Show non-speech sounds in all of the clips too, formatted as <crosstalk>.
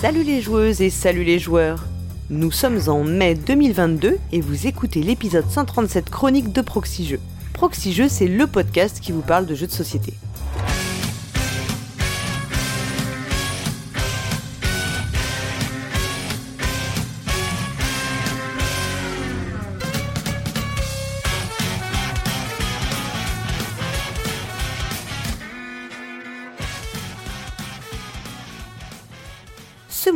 Salut les joueuses et salut les joueurs Nous sommes en mai 2022 et vous écoutez l'épisode 137 chronique de Proxy Jeux. C'est le podcast qui vous parle de jeux de société.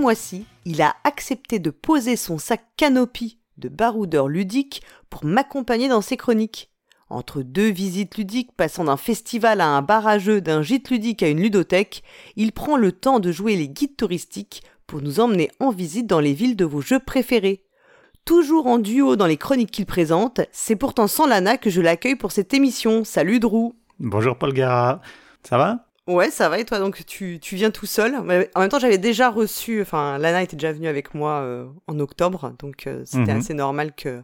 Mois-ci, il a accepté de poser son sac canopy de baroudeur ludique pour m'accompagner dans ses chroniques. Entre deux visites ludiques passant d'un festival à un bar à d'un gîte ludique à une ludothèque, il prend le temps de jouer les guides touristiques pour nous emmener en visite dans les villes de vos jeux préférés. Toujours en duo dans les chroniques qu'il présente, c'est pourtant sans Lana que je l'accueille pour cette émission. Salut Drew Bonjour Paul Gara, ça va? Ouais, ça va et toi donc tu, tu viens tout seul. Mais en même temps, j'avais déjà reçu, enfin Lana était déjà venue avec moi euh, en octobre, donc euh, c'était Mhm. assez normal que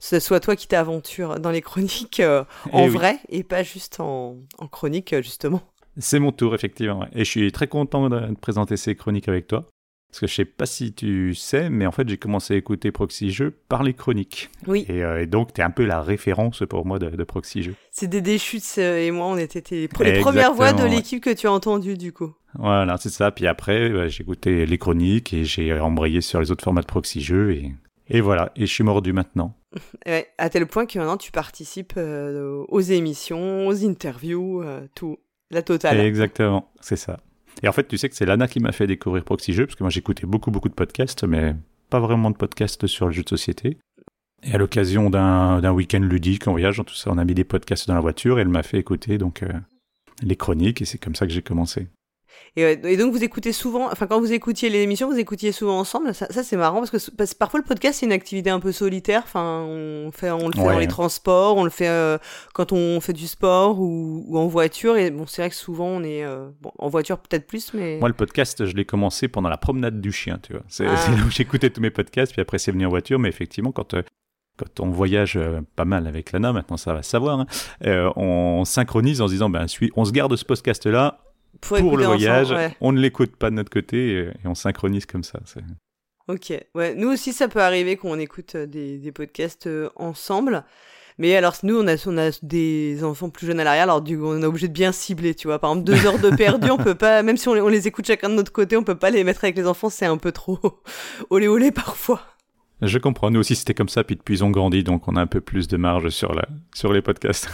ce soit toi qui t'aventure dans les chroniques euh, en Eh oui. vrai et pas juste en, en chronique justement. C'est mon tour, effectivement. Et je suis très content de, de présenter ces chroniques avec toi. Parce que je sais pas si tu sais, mais en fait, j'ai commencé à écouter Proxy Jeux par les chroniques. Oui, Et, euh, et donc, tu es un peu la référence pour moi de, de Proxy Jeux. c'est des déchutes et moi on était tes- les premières voix de l'équipe que tu as entendues du coup. Voilà, c'est ça. Puis après, bah, j'ai écouté les chroniques et j'ai embrayé sur les autres formats de Proxy Jeux. Et, et voilà, et je suis mordu maintenant. <laughs> Ouais, à tel point que maintenant tu participes euh, aux émissions, aux interviews, euh, tout, la totale. Exactement, c'est ça. Et en fait, tu sais que c'est Lana qui m'a fait découvrir Proxy Jeux, parce que moi j'écoutais beaucoup, beaucoup de podcasts, mais pas vraiment de podcasts sur le jeu de société. Et à l'occasion d'un week-end ludique en voyage, tout ça, on a mis des podcasts dans la voiture et elle m'a fait écouter donc euh, les chroniques et c'est comme ça que j'ai commencé. Et, ouais, et donc vous écoutez souvent, enfin quand vous écoutiez l'émission, vous écoutiez souvent ensemble. Ça, ça, c'est marrant parce que parce- parfois le podcast c'est une activité un peu solitaire. Enfin, on fait, on le fait dans les transports, on le fait euh, quand on fait du sport ou, ou en voiture. Et bon, c'est vrai que souvent on est euh, bon, en voiture peut-être plus, mais Moi, le podcast, je l'ai commencé pendant la promenade du chien, tu vois. C'est Ah. là où j'écoutais tous mes podcasts, puis après c'est venu en voiture, mais effectivement, quand... euh, quand on voyage euh, pas mal avec Lana, maintenant ça va se savoir, hein, euh, on synchronise en se disant, ben, on se garde ce podcast-là, pour écouter le voyage, ensemble, ouais. on ne l'écoute pas de notre côté et, et on synchronise comme ça. c'est- Ok, ouais. Nous aussi, ça peut arriver qu'on écoute euh, des, des podcasts euh, ensemble. Mais alors, nous, on a, on a des enfants plus jeunes à l'arrière, alors du coup, on est obligé de bien cibler, tu vois. Par exemple, deux heures de perdu, on peut pas, même si on les, on les écoute chacun de notre côté, on peut pas les mettre avec les enfants, c'est un peu trop <laughs> olé olé parfois. Je comprends, nous aussi c'était comme ça, puis depuis ils ont grandi, donc on a un peu plus de marge sur, la, sur les podcasts.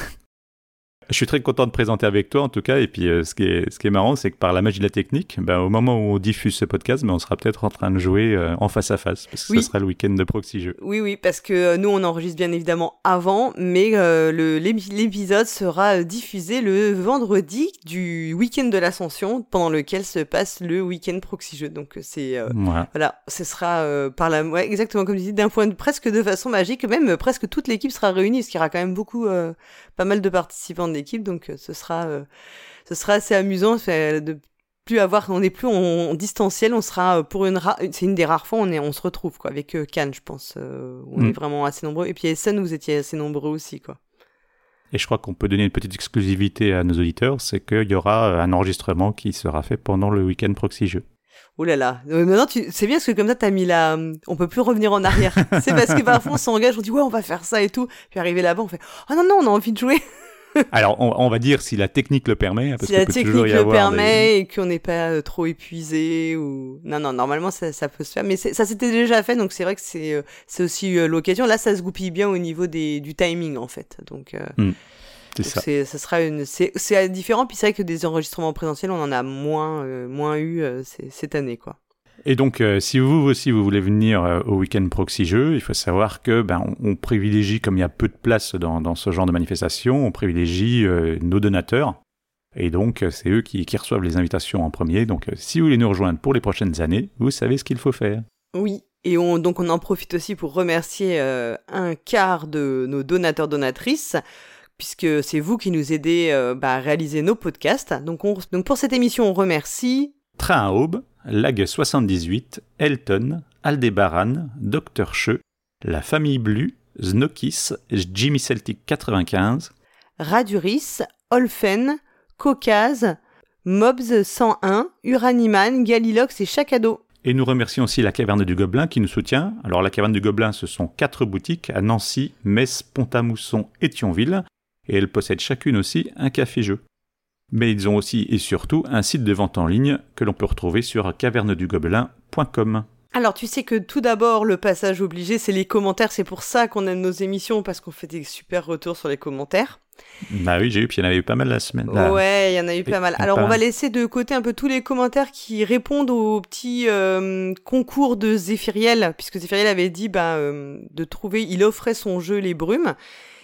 Je suis très content de présenter avec toi en tout cas, et puis euh, ce, qui est, ce qui est marrant, c'est que par la magie de la technique, ben, au moment où on diffuse ce podcast, ben, on sera peut-être en train de jouer euh, en face à face, parce que Oui. ce sera le week-end de Proxy Jeux. Oui, oui, parce que euh, nous, on enregistre bien évidemment avant, mais l'épisode sera diffusé le vendredi du week-end de l'Ascension, pendant lequel se passe le week-end proxy jeu. Donc, c'est. Voilà. Voilà, ce sera par la, ouais, exactement comme tu dis, d'un point de presque de façon magique, même presque toute l'équipe sera réunie, parce qu'il y aura quand même beaucoup, pas mal de participants de l'équipe, donc euh, ce sera, euh, ce sera assez amusant fait, de plus avoir, on n'est plus en, en distanciel, on sera euh, pour une, c'est une des rares fois où on est, on se retrouve quoi, avec euh, Cannes, je pense, euh, on Mm. est vraiment assez nombreux, et puis Essen, vous étiez assez nombreux aussi quoi. Et je crois qu'on peut donner une petite exclusivité à nos auditeurs, c'est qu'il y aura euh, un enregistrement qui sera fait pendant le week-end Proxy Jeux. Oh là là, Euh, maintenant tu, c'est bien parce que comme ça t'as mis la, on peut plus revenir en arrière. <laughs> c'est parce que parfois on s'engage, on dit ouais on va faire ça et tout, puis arrivé là-bas on fait oh non non on a envie de jouer. <laughs> Alors, on, on va dire si la technique le permet, parce si la peut technique y le des- permet et qu'on n'est pas euh, trop épuisé ou non non normalement ça, ça peut se faire. Mais c'est- ça s'était déjà fait donc c'est vrai que c'est euh, c'est aussi euh, l'occasion. Là ça se goupille bien au niveau des du timing en fait. Donc euh, C'est donc ça. c'est ça sera une c'est c'est différent. Puis c'est vrai que des enregistrements présentiels on en a moins euh, moins eu euh, c'est- cette année quoi Et donc, euh, si vous aussi vous voulez venir euh, au week-end Proxy Jeux, il faut savoir que ben on, privilégie, comme il y a peu de place dans, dans ce genre de manifestation, on privilégie euh, nos donateurs. Et donc, c'est eux qui, qui reçoivent les invitations en premier. Donc, si vous voulez nous rejoindre pour les prochaines années, vous savez ce qu'il faut faire. Oui, et on, donc on en profite aussi pour remercier un quart de nos donateurs donatrices, puisque c'est vous qui nous aidez bah, à réaliser nos podcasts. Donc, on, donc pour cette émission, on remercie Train à Aube, Lag 78, Elton, Aldébaran, Dr. Che, La Famille Blue, Znokis, Jimmy Celtic 95, Raduris, Olfen, Caucase, Mobs 101, Uraniman, Galilox et Chacado. Et nous remercions aussi la Caverne du Gobelin qui nous soutient. Alors la Caverne du Gobelin, ce sont quatre boutiques à Nancy, Metz, Pont-à-Mousson et Thionville. Et elles possèdent chacune aussi un café-jeu. Mais ils ont aussi et surtout un site de vente en ligne que l'on peut retrouver sur cavernedugobelin.com. Alors tu sais que tout d'abord, le passage obligé, c'est les commentaires. C'est pour ça qu'on aime nos émissions, parce qu'on fait des super retours sur les commentaires. Bah oui, j'ai eu, puis il y en avait eu pas mal la semaine. Ouais, il y en a eu pas mal. Alors on va laisser de côté un peu tous les commentaires qui répondent au petit euh, concours de Zéphiriel, puisque Zéphiriel avait dit bah, euh, de trouver, il offrait son jeu Les Brumes.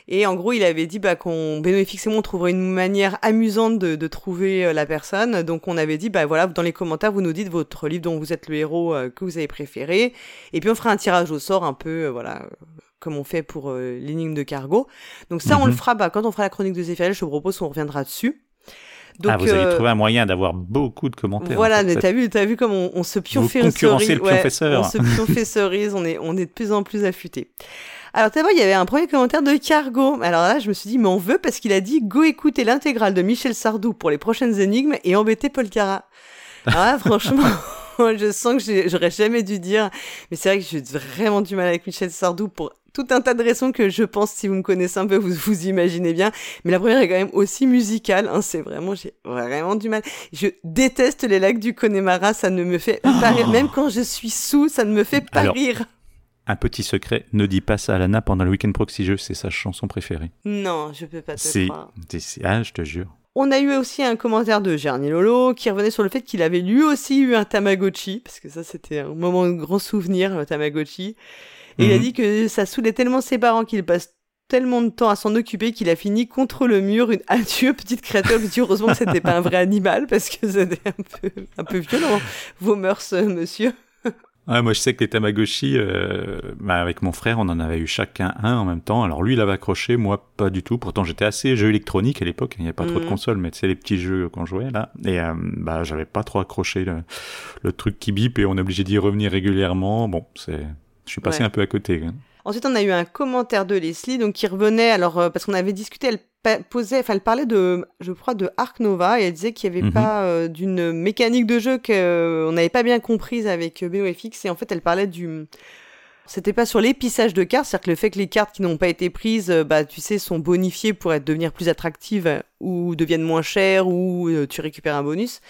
Et en gros, il avait dit bah, qu'on bénéfique et moi on trouverait une manière amusante de, de trouver euh, la personne. Donc on avait dit bah voilà, dans les commentaires, vous nous dites votre livre dont vous êtes le héros que vous avez préféré, et puis on fera un tirage au sort un peu voilà comme on fait pour euh, l'énigme de cargo. Donc ça, on le mhm. fera bah, quand on fera la chronique de Zéphiriel, je te propose qu'on reviendra dessus. Donc, ah, vous avez euh, trouvé un moyen d'avoir beaucoup de commentaires. Voilà, mais t'as vu, t'as vu comme on, se pionfait cerise. le ouais, on se pionfait cerise, on est, on est de plus en plus affûté. Alors d'abord, il y avait un premier commentaire de Cargo. Alors là, je me suis dit, mais on veut parce qu'il a dit go écouter l'intégrale de Michel Sardou pour les prochaines énigmes et embêter Paul Cara. Ah, <laughs> franchement. <laughs> je sens que j'aurais jamais dû dire, mais c'est vrai que j'ai vraiment du mal avec Michel Sardou pour tout un tas de raisons que je pense, si vous me connaissez un peu, vous vous imaginez bien. Mais la première est quand même aussi musicale. Hein, c'est vraiment, j'ai vraiment du mal. Je déteste les lacs du Connemara. Ça ne me fait pas rire. Même quand je suis sous, ça ne me fait pas rire. Un petit secret, ne dis pas ça à Lana pendant le week-end proxy jeu, c'est sa chanson préférée. Non, je peux pas te croire. Ah, je te jure. On a eu aussi un commentaire de Gerny Lolo qui revenait sur le fait qu'il avait lui aussi eu un Tamagotchi, parce que ça c'était un moment de grand souvenir, le Tamagotchi. Et il a mhm. dit que ça saoulait tellement ses parents qu'il passe tellement de temps à s'en occuper qu'il a fini contre le mur une adieu petite créature. Je heureusement que c'était pas un vrai animal parce que c'était un peu, un peu violent vos mœurs, monsieur moi, je sais que les Tamagotchi, euh, bah, avec mon frère, on en avait eu chacun un en même temps. Alors lui, il avait accroché, moi, pas du tout. Pourtant, j'étais assez jeu électronique à l'époque. Il n'y avait pas trop de mhm. consoles, mais c'est les petits jeux qu'on jouait là. Et euh, bah, j'avais pas trop accroché le, le, truc qui bip et on est obligé d'y revenir régulièrement. Bon, c'est, je suis passé un peu à côté. Hein. Ensuite, on a eu un commentaire de Leslie, donc qui revenait, alors euh, parce qu'on avait discuté, elle posait, enfin, elle parlait de, je crois, de Ark Nova et elle disait qu'il n'y avait mhm. pas euh, d'une mécanique de jeu qu'on euh, n'avait pas bien comprise avec BOFX et en fait, elle parlait du, c'était pas sur l'épissage de cartes, c'est-à-dire que le fait que les cartes qui n'ont pas été prises, bah, tu sais, sont bonifiées pour être, devenir plus attractives ou deviennent moins chères ou tu récupères un bonus.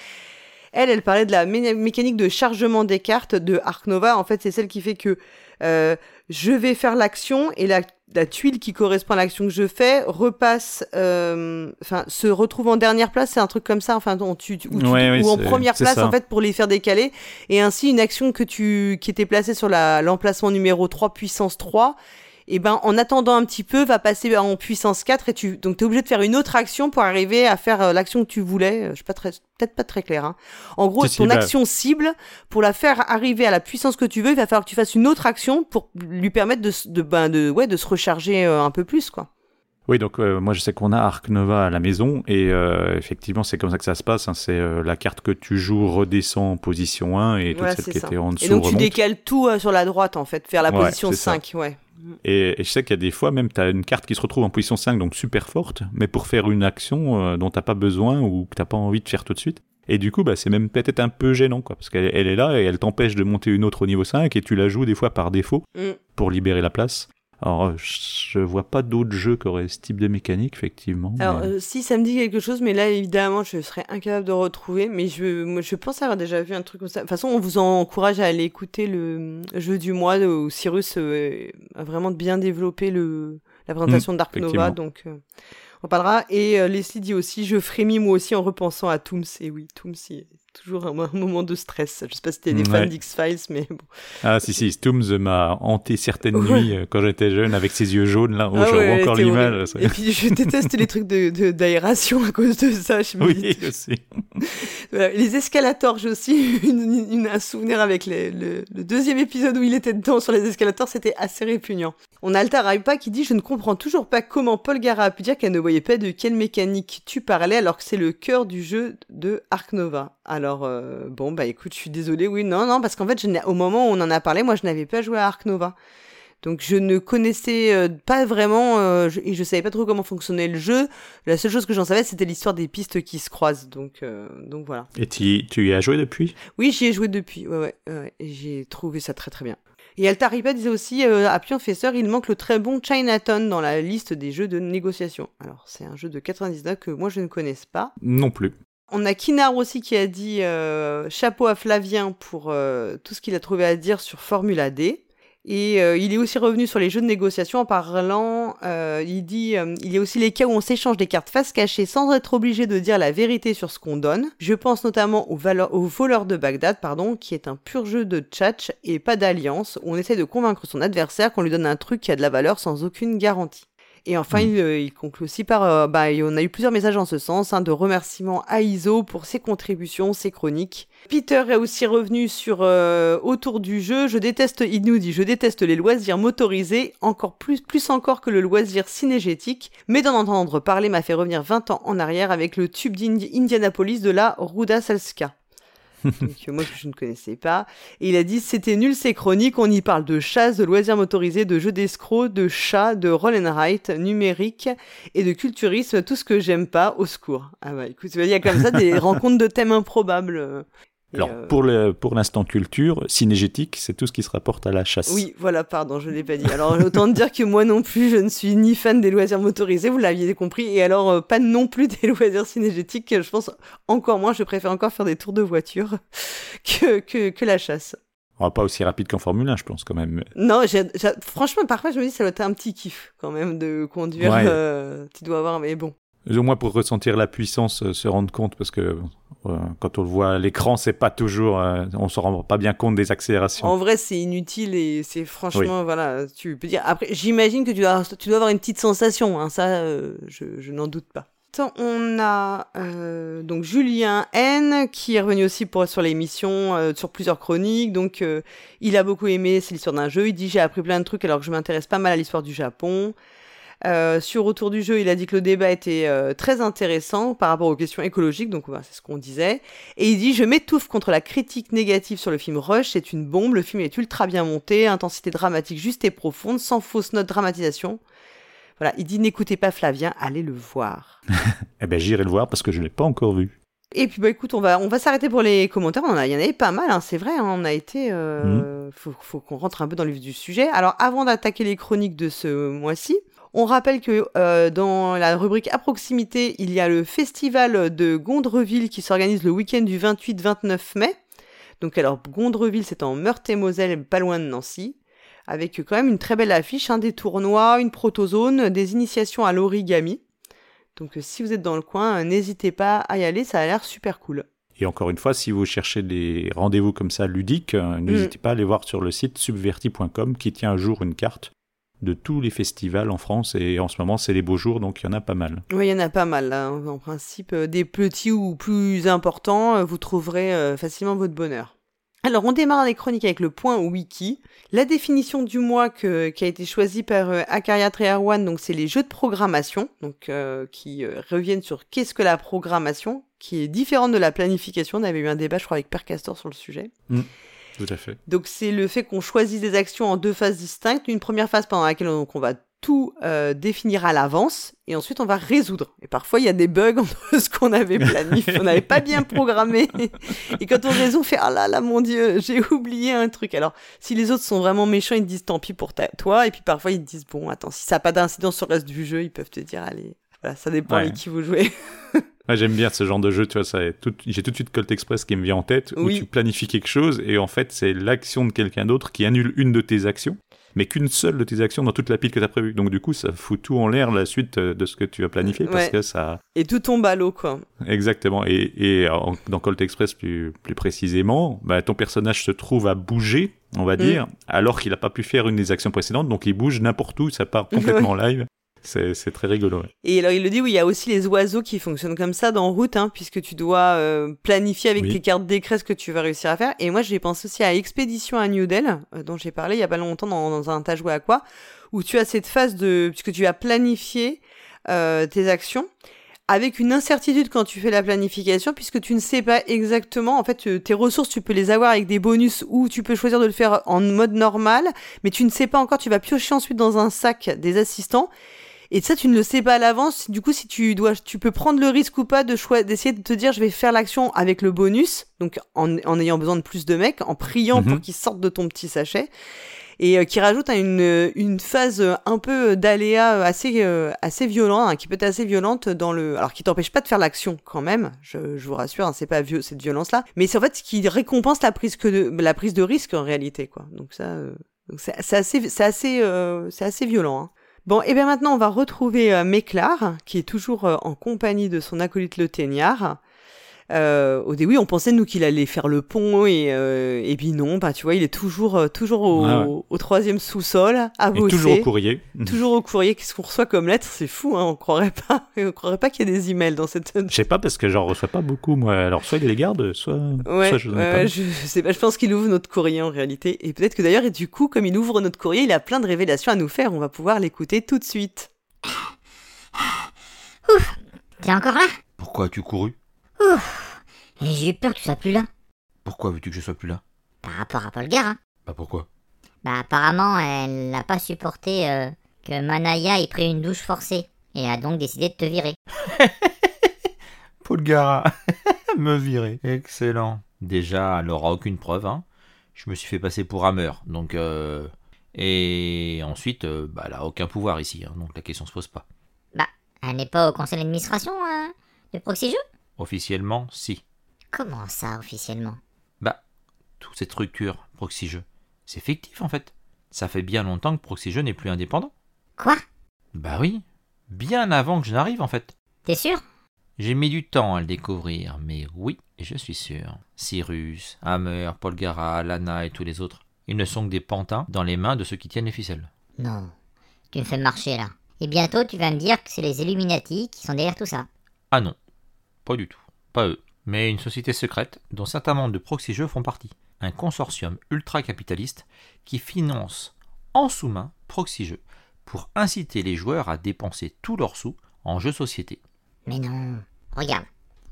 Elle, elle parlait de la mécanique de chargement des cartes de Ark Nova. En fait, c'est celle qui fait que euh, je vais faire l'action et la, tuile qui correspond à l'action que je fais repasse, euh, enfin, se retrouve en dernière place, c'est un truc comme ça, enfin, on, tu, ou, en première place, en fait, pour les faire décaler. Et ainsi, une action que tu, qui était placée sur l'emplacement numéro 3, puissance 3, et ben en attendant un petit peu va passer en puissance 4 et tu donc tu es obligé de faire une autre action pour arriver à faire euh, l'action que tu voulais, je suis pas très peut-être pas très clair hein. En gros, ton action cible pour la faire arriver à la puissance que tu veux, il va falloir que tu fasses une autre action pour lui permettre de de ben de ouais, de se recharger euh, un peu plus quoi. Oui, donc euh, moi je sais qu'on a Arc Nova à la maison et effectivement c'est comme ça que ça se passe. Hein. c'est la carte que tu joues redescend en position 1 et toute celle qui était en dessous. Et donc tu décales tout sur la droite en fait, faire la position 5, ouais. Et, je sais qu'il y a des fois, même, tu as une carte qui se retrouve en position 5, donc super forte, mais pour faire une action euh, dont t'as pas besoin ou que t'as pas envie de faire tout de suite. Et du coup, bah, c'est même peut-être un peu gênant, quoi, parce qu'elle est là et elle t'empêche de monter une autre au niveau 5 et tu la joues des fois par défaut mm. pour libérer la place. Alors, je vois pas d'autres jeux qui auraient ce type de mécanique, effectivement. Alors, euh, si ça me dit quelque chose, mais là, évidemment, je serais incapable de retrouver. Mais je, moi, je pense avoir déjà vu un truc comme ça. De toute façon, on vous encourage à aller écouter le jeu du mois où Cyrus euh, a vraiment bien développé le, la présentation mmh, d'Ark Nova. Donc, euh, on parlera. Et Leslie dit aussi, je frémis moi aussi en repensant à Tooms. Et oui, Tooms, toujours <laughs> un, moment de stress. Je sais pas si t'es des fans d'X-Files, mais bon. Ah, si, si, Stooms m'a hanté certaines nuits euh, quand j'étais jeune avec ses yeux jaunes, là, où ah je vois encore l'image. Et puis, je déteste les trucs de, d'aération à cause de ça. Je oui, aussi. <laughs> Les escalators, j'ai aussi <laughs> une, un souvenir avec le, le, deuxième épisode où il était dedans sur les escalators, c'était assez répugnant. On a Alta Raipa qui dit Je ne comprends toujours pas comment Paul Gara a pu dire qu'elle ne voyait pas de quelle mécanique tu parlais alors que c'est le cœur du jeu de Ark Nova. Alors, euh, bon, bah écoute, je suis désolée, oui, non, non, parce qu'en fait, je au moment où on en a parlé, moi, je n'avais pas joué à Ark Nova. Donc je ne connaissais euh, pas vraiment euh, je, et je savais pas trop comment fonctionnait le jeu. La seule chose que j'en savais, c'était l'histoire des pistes qui se croisent. Donc euh, donc voilà. Et tu, tu y as joué depuis? Oui, j'y ai joué depuis. Ouais ouais. ouais. Et j'ai trouvé ça très très bien. Et Altaripa disait aussi euh, à Pionfesseur, il manque le très bon Chinatown dans la liste des jeux de négociation. Alors c'est un jeu de 99 que moi je ne connaisse pas. Non plus. On a Kinar aussi qui a dit euh, chapeau à Flavien pour euh, tout ce qu'il a trouvé à dire sur Formula D. Et euh, il est aussi revenu sur les jeux de négociation en parlant, il dit, il y a aussi les cas où on s'échange des cartes face cachée sans être obligé de dire la vérité sur ce qu'on donne. Je pense notamment au, au voleur de Bagdad, pardon, qui est un pur jeu de tchatch et pas d'alliance, où on essaie de convaincre son adversaire qu'on lui donne un truc qui a de la valeur sans aucune garantie. Et enfin, Mm. il, euh, il conclut aussi par, euh, bah, et on a eu plusieurs messages en ce sens, hein, de remerciements à ISO pour ses contributions, ses chroniques. Peter est aussi revenu sur euh, autour du jeu. Je déteste, il nous dit, je déteste les loisirs motorisés, encore plus, plus encore que le loisir cinégétique. Mais d'en entendre parler m'a fait revenir 20 ans en arrière avec le tube d'Indianapolis de la Ruda Salska. <laughs> Donc, euh, moi que je ne connaissais pas. Et il a dit c'était nul ces chroniques, on y parle de chasse, de loisirs motorisés, de jeux d'escrocs, de chats, de roll and write, numérique et de culturisme, tout ce que j'aime pas, au secours. Ah bah écoute, il y a comme ça des <laughs> rencontres de thèmes improbables. Alors, euh, pour le- pour l'instant culture, cinégétique, c'est tout ce qui se rapporte à la chasse. Oui, voilà, pardon, je l'ai pas dit. Alors autant dire que moi non plus, je ne suis ni fan des loisirs motorisés, vous l'aviez compris, et alors euh, pas non plus des <laughs> loisirs cinégétiques. Je pense encore moins, je préfère encore faire des tours de voiture <laughs> que, que, que la chasse. On va pas aussi rapide qu'en Formule 1, je pense quand même. Non, franchement, parfois, je me dis, ça doit être un petit kiff quand même de conduire. Ouais. euh, tu dois avoir, mais bon. Au moins pour ressentir la puissance, euh, se rendre compte, parce que quand on le voit à l'écran, c'est pas toujours, euh, on se rend pas bien compte des accélérations. En vrai, c'est inutile et c'est franchement, voilà, tu peux dire. Après, j'imagine que tu dois, tu dois avoir une petite sensation, hein, ça, euh, je, je n'en doute pas. Attends, on a euh, donc Julien N qui est revenu aussi pour sur l'émission euh, sur plusieurs chroniques. Donc euh, il a beaucoup aimé, c'est l'histoire d'un jeu. Il dit j'ai appris plein de trucs alors que je m'intéresse pas mal à l'histoire du Japon. Euh, sur autour du jeu, il a dit que le débat était euh, très intéressant par rapport aux questions écologiques, donc voilà, c'est ce qu'on disait. Et il dit Je m'étouffe contre la critique négative sur le film Rush, c'est une bombe, le film est ultra bien monté, intensité dramatique juste et profonde, sans fausse note dramatisation. Voilà, il dit N'écoutez pas Flavien, allez le voir. <laughs> Eh ben, j'irai le voir parce que je l'ai pas encore vu. Et puis bah écoute, on va on va s'arrêter pour les commentaires. On en a, il y en avait pas mal, hein, c'est vrai. hein, on a été, euh, faut, faut qu'on rentre un peu dans le vif du sujet. Alors avant d'attaquer les chroniques de ce mois-ci, on rappelle que euh, dans la rubrique à proximité, il y a le festival de Gondreville qui s'organise le week-end du 28-29 mai. Donc alors Gondreville, c'est en Meurthe-et-Moselle, pas loin de Nancy, avec quand même une très belle affiche, hein, des tournois, une protozone, des initiations à l'origami. Donc si vous êtes dans le coin, n'hésitez pas à y aller, ça a l'air super cool. Et encore une fois, si vous cherchez des rendez-vous comme ça ludiques, euh, Mm. n'hésitez pas à aller voir sur le site subverti.com qui tient un jour une carte de tous les festivals en France. Et en ce moment, c'est les beaux jours, donc il y en a pas mal. Oui, il y en a pas mal là. En principe, euh, des petits ou plus importants, euh, vous trouverez euh, facilement votre bonheur. Alors, on démarre les chroniques avec le point wiki. La définition du mois que- qui a été choisie par euh, Erwan, donc c'est les jeux de programmation, donc euh, qui euh, reviennent sur qu'est-ce que la programmation, qui est différente de la planification. On avait eu un débat, je crois, avec Père Castor sur le sujet. Tout à fait. Donc c'est le fait qu'on choisisse des actions en deux phases distinctes. Une première phase pendant laquelle on, donc, on va tout euh, définir à l'avance et ensuite on va résoudre. Et parfois il y a des bugs <laughs> entre ce qu'on avait planifié, on n'avait pas bien programmé. <laughs> Et quand on résout, on fait ah là là mon dieu, j'ai oublié un truc. Alors si les autres sont vraiment méchants, ils te disent tant pis pour ta- toi. Et puis parfois ils te disent bon attends si ça n'a pas d'incidence sur le reste du jeu, ils peuvent te dire allez. Voilà, ça dépend Ouais. avec qui vous jouez. <laughs> Ouais, J'aime bien ce genre de jeu, tu vois, ça, est tout- j'ai tout de suite Colt Express qui me vient en tête, où tu planifies quelque chose et en fait c'est l'action de quelqu'un d'autre qui annule une de tes actions, mais qu'une seule de tes actions dans toute la pile que tu as prévue. Donc du coup, ça fout tout en l'air la suite euh, de ce que tu as planifié parce Ouais. que ça... Et tout tombe à l'eau quoi. Exactement. Et, et en- dans Colt Express plus, plus précisément, bah, ton personnage se trouve à bouger, on va Mm. dire, alors qu'il n'a pas pu faire une des actions précédentes, donc il bouge n'importe où, ça part <laughs> complètement live. C'est très rigolo. ouais. Et alors il le dit, oui, il y a aussi les oiseaux qui fonctionnent comme ça dans route, hein, puisque tu dois euh, planifier avec Oui. tes cartes d'écran ce que tu vas réussir à faire. Et moi, j'ai pensé aussi à Expédition à New Delhi, euh, dont j'ai parlé il y a pas longtemps dans, dans un tas joué à quoi, où tu as cette phase de, puisque tu as planifié euh, tes actions. avec une incertitude quand tu fais la planification, puisque tu ne sais pas exactement, en fait, tes ressources, tu peux les avoir avec des bonus ou tu peux choisir de le faire en mode normal, mais tu ne sais pas encore, tu vas piocher ensuite dans un sac des assistants. Et ça, tu ne le sais pas à l'avance. Du coup, si tu dois, tu peux prendre le risque ou pas de d'essayer de te dire, je vais faire l'action avec le bonus, donc en, en, ayant besoin de plus de mecs, en priant Mhm. pour qu'ils sortent de ton petit sachet, et euh, qui rajoute à une, une phase euh, un peu d'aléa assez, euh, assez violent, hein, qui peut être assez violente dans le, alors qui t'empêche pas de faire l'action quand même. Je, je vous rassure, hein, c'est pas vieux cette violence-là, mais c'est en fait ce qui récompense la prise que de, la prise de risque en réalité, quoi. Donc ça, euh, c'est assez, c'est assez, euh, c'est assez violent. Hein. Bon, et bien maintenant, on va retrouver euh, Méclar, qui est toujours euh, en compagnie de son acolyte le Teignard. Euh, au début, on pensait nous qu'il allait faire le pont et, euh, et puis non, bah tu vois, il est toujours euh, toujours au, Ouais, ouais. au troisième sous-sol à Et bosser. toujours au courrier. <laughs> Toujours au courrier, qu'est-ce qu'on reçoit comme lettre? C'est fou, hein, on croirait pas, <laughs> on croirait pas qu'il y ait des emails dans cette. Je sais pas parce que j'en reçois pas beaucoup moi. Alors soit il les garde, soit, Ouais, soit je pas. je, sais pas, je pense qu'il ouvre notre courrier en réalité. Et peut-être que d'ailleurs, et du coup, comme il ouvre notre courrier, il a plein de révélations à nous faire. On va pouvoir l'écouter tout de suite. T'es encore là? Pourquoi as-tu couru? Et J'ai eu peur que tu sois plus là. Pourquoi veux-tu que je sois plus là? Par rapport à Paul Gara. Bah pourquoi? Bah apparemment, elle n'a pas supporté euh, que Manaya ait pris une douche forcée. Et a donc décidé de te virer. <laughs> Paul Gara <laughs> Me virer. Excellent. Déjà, elle n'aura aucune preuve, hein. Je me suis fait passer pour Hammer, donc euh... Et ensuite, euh, bah, elle a aucun pouvoir ici, hein, donc la question se pose pas. Bah, elle n'est pas au conseil d'administration euh, de Proxy Jeux Officiellement, si. Comment ça, officiellement? Bah, toute cette structure, Proxy Jeux, c'est fictif en fait. Ça fait bien longtemps que Proxy Jeux n'est plus indépendant. Quoi? Bah oui, bien avant que je n'arrive en fait. T'es sûr? J'ai mis du temps à le découvrir, mais oui, je suis sûr. Cyrus, Hammer, Paul Gara, Lana et tous les autres, ils ne sont que des pantins dans les mains de ceux qui tiennent les ficelles. Non. Tu me fais marcher là. Et bientôt, tu vas me dire que c'est les Illuminati qui sont derrière tout ça. Ah non, pas du tout. Pas eux. Mais une société secrète dont certains membres de Proxy Jeux font partie. Un consortium ultra-capitaliste qui finance en sous-main Proxy Jeux pour inciter les joueurs à dépenser tous leurs sous en jeux société. Mais non. Regarde.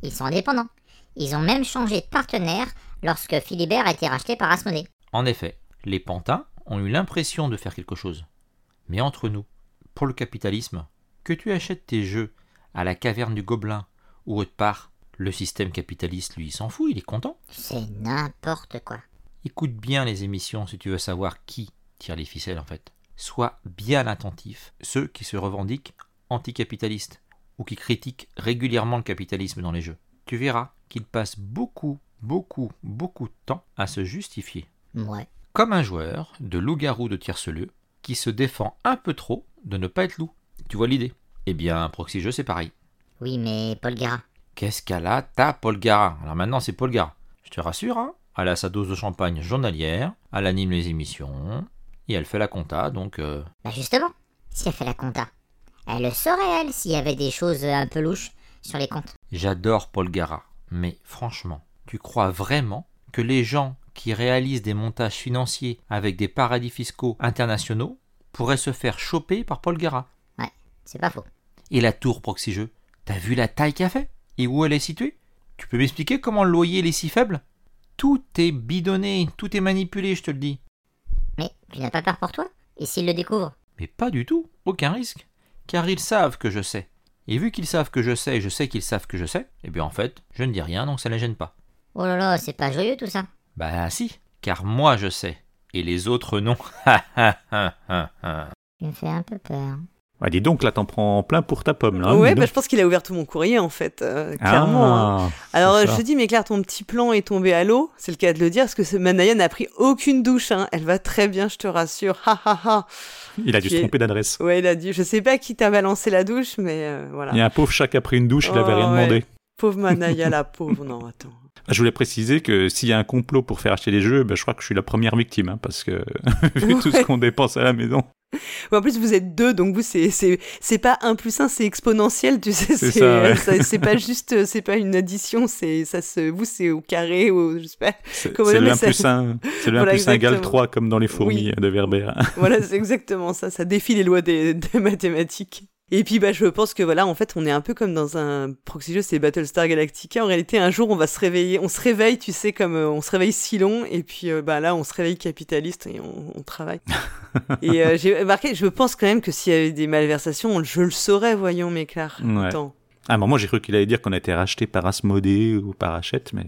Ils sont indépendants. Ils ont même changé de partenaire lorsque Philibert a été racheté par Asmodée. En effet, les pantins ont eu l'impression de faire quelque chose. Mais entre nous, pour le capitalisme, que tu achètes tes jeux à la caverne du gobelin ou autre part, le système capitaliste, lui, il s'en fout, il est content. C'est n'importe quoi. Écoute bien les émissions si tu veux savoir qui tire les ficelles en fait. Sois bien attentif, ceux qui se revendiquent anticapitalistes ou qui critiquent régulièrement le capitalisme dans les jeux. Tu verras qu'ils passent beaucoup, beaucoup, beaucoup de temps à se justifier. Ouais. Comme un joueur de loup-garou de tierce-lieu qui se défend un peu trop de ne pas être loup. Tu vois l'idée? Eh bien, Proxy Jeux, c'est pareil. Oui, mais Paul Gara. Qu'est-ce qu'elle a ta Paul Gara? Alors maintenant, c'est Paul Gara. Je te rassure, hein elle a sa dose de champagne journalière, elle anime les émissions, et elle fait la compta, donc... euh, Bah justement, si elle fait la compta, elle le saurait, elle, s'il y avait des choses un peu louches sur les comptes. J'adore Paul Gara, mais franchement, tu crois vraiment que les gens qui réalisent des montages financiers avec des paradis fiscaux internationaux pourraient se faire choper par Paul Gara? C'est pas faux. Et la tour Proxy Jeux, t'as vu la taille qu'elle fait Et où elle est située? Tu peux m'expliquer comment le loyer est si faible? Tout est bidonné, tout est manipulé, je te le dis. Mais tu n'as pas peur pour toi? Et s'ils le découvrent? Mais pas du tout, aucun risque. Car ils savent que je sais. Et vu qu'ils savent que je sais et je sais qu'ils savent que je sais, eh bien en fait, je ne dis rien donc ça ne les gêne pas. Oh là là, c'est pas joyeux tout ça. Bah si, car moi je sais. Et les autres non. <laughs> Tu me fais un peu peur. Ouais, dis donc, là, t'en prends plein pour ta pomme, là. ouais, dis bah, je pense qu'il a ouvert tout mon courrier en fait, euh, clairement. hein. Ah, Alors je te dis, mais Claire, ton petit plan est tombé à l'eau, c'est le cas de le dire, parce que Manaya n'a pris aucune douche. Hein. Elle va très bien, je te rassure. Ha ha ha. Il a dû se tromper d'adresse. Ouais, il a dit, je sais pas qui t'a balancé la douche, mais euh, voilà. Il y a un pauvre chat qui a pris une douche, il avait Oh, rien ouais. demandé. Pauvre Manaya, la pauvre. Non, attends. <laughs> Je voulais préciser que s'il y a un complot pour faire acheter des jeux, ben, je crois que je suis la première victime, hein, parce que <laughs> vu tout ce Ouais. qu'on dépense à la maison. En plus, vous êtes deux, donc vous, c'est, pas 1 plus 1, c'est exponentiel, tu sais. C'est ouais. pas juste, c'est pas une addition, c'est, ça se, vous, c'est au carré, au, je sais pas. C'est le appelle 1 ça plus 1, c'est le 1 Voilà, plus 1 égale exactement. 3, comme dans les fourmis Oui. de Werber. Voilà, c'est exactement ça, ça défie les lois des, des mathématiques. Et puis bah je pense que voilà en fait on est un peu comme dans un proxy jeu c'est Battlestar Galactica en réalité un jour on va se réveiller on se réveille tu sais comme euh, on se réveille si long et puis euh, bah là on se réveille capitaliste et on, on travaille <laughs> et euh, j'ai marqué je pense quand même que s'il y avait des malversations je le saurais voyons mes clairs Ouais. Ah, moi j'ai cru qu'il allait dire qu'on a été racheté par Asmodée ou par Hachette, mais.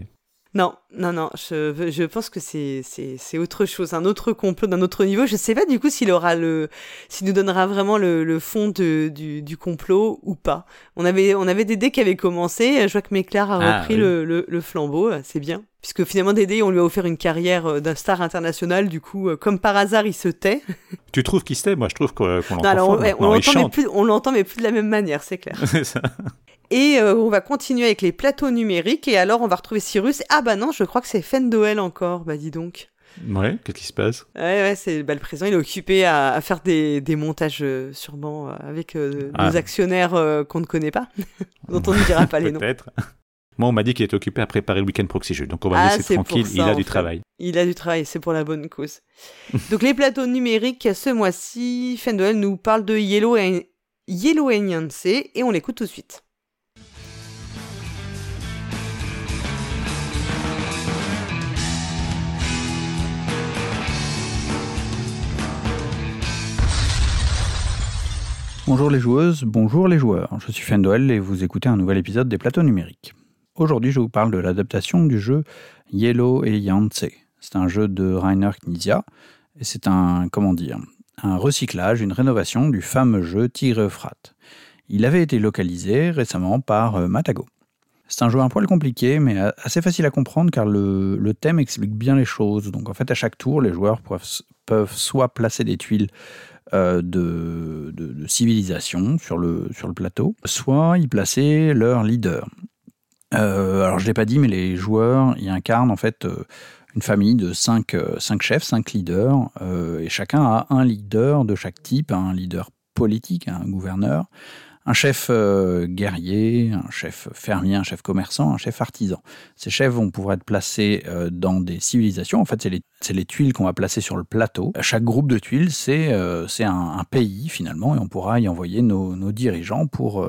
Non non non je, je pense que c'est c'est c'est autre chose un autre complot d'un autre niveau. Je sais pas du coup s'il aura le s'il nous donnera vraiment le, le fond de, du, du complot ou pas. On avait on avait Dédé qui avait commencé je vois que Méclar a Ah, repris oui. le, le, le flambeau euh, c'est bien. Puisque finalement Dédé on lui a offert une carrière euh, d'un star international du coup euh, comme par hasard il se tait. <laughs> Tu trouves qu'il se tait? Moi je trouve qu'on l'entend on l'entend mais plus de la même manière c'est clair. <laughs> C'est ça. Et euh, on va continuer avec les plateaux numériques et alors on va retrouver Cyrus ah bah non je crois que c'est Fendoel encore bah dis donc Ouais, qu'est-ce qui se passe? Ouais, ouais, c'est bah, le président, il est occupé à, à faire des, des montages euh, sûrement euh, avec euh, Ah. nos actionnaires euh, qu'on ne connaît pas, <laughs> dont on ne dira pas les noms. Peut-être. Moi, on m'a dit qu'il était occupé à préparer le week-end proxy jeu, donc on va Ah, le laisser tranquille. ça, il a du fait. travail. Il a du travail, c'est pour la bonne cause. <laughs> Donc les plateaux numériques, ce mois-ci, Fendoel nous parle de Yellow et Yellow Yancey, et on l'écoute tout de suite. Bonjour les joueuses, bonjour les joueurs. Je suis Fendoel et vous écoutez un nouvel épisode des plateaux numériques. Aujourd'hui, je vous parle de l'adaptation du jeu Yellow et Yance. C'est un jeu de Rainer Knizia et c'est un, comment dire, un recyclage, une rénovation du fameux jeu Tigre Euphrate. Il avait été localisé récemment par euh, Matago. C'est un jeu un poil compliqué, mais assez facile à comprendre car le, le thème explique bien les choses. Donc en fait, à chaque tour, les joueurs peuvent, peuvent soit placer des tuiles de, de- civilisation sur le, plateau, soit y placer leur leader. Euh, alors je ne l'ai pas dit, mais les joueurs y incarnent en fait euh, une famille de cinq, euh, cinq chefs, cinq leaders, euh, et chacun a un leader de chaque type, un leader politique, un gouverneur, un chef euh, guerrier, un chef fermier, un chef commerçant, un chef artisan. Ces chefs vont pouvoir être placés euh, dans des civilisations. En fait, c'est les, tuiles qu'on va placer sur le plateau. Chaque groupe de tuiles, c'est euh, un, pays finalement, et on pourra y envoyer nos, dirigeants pour,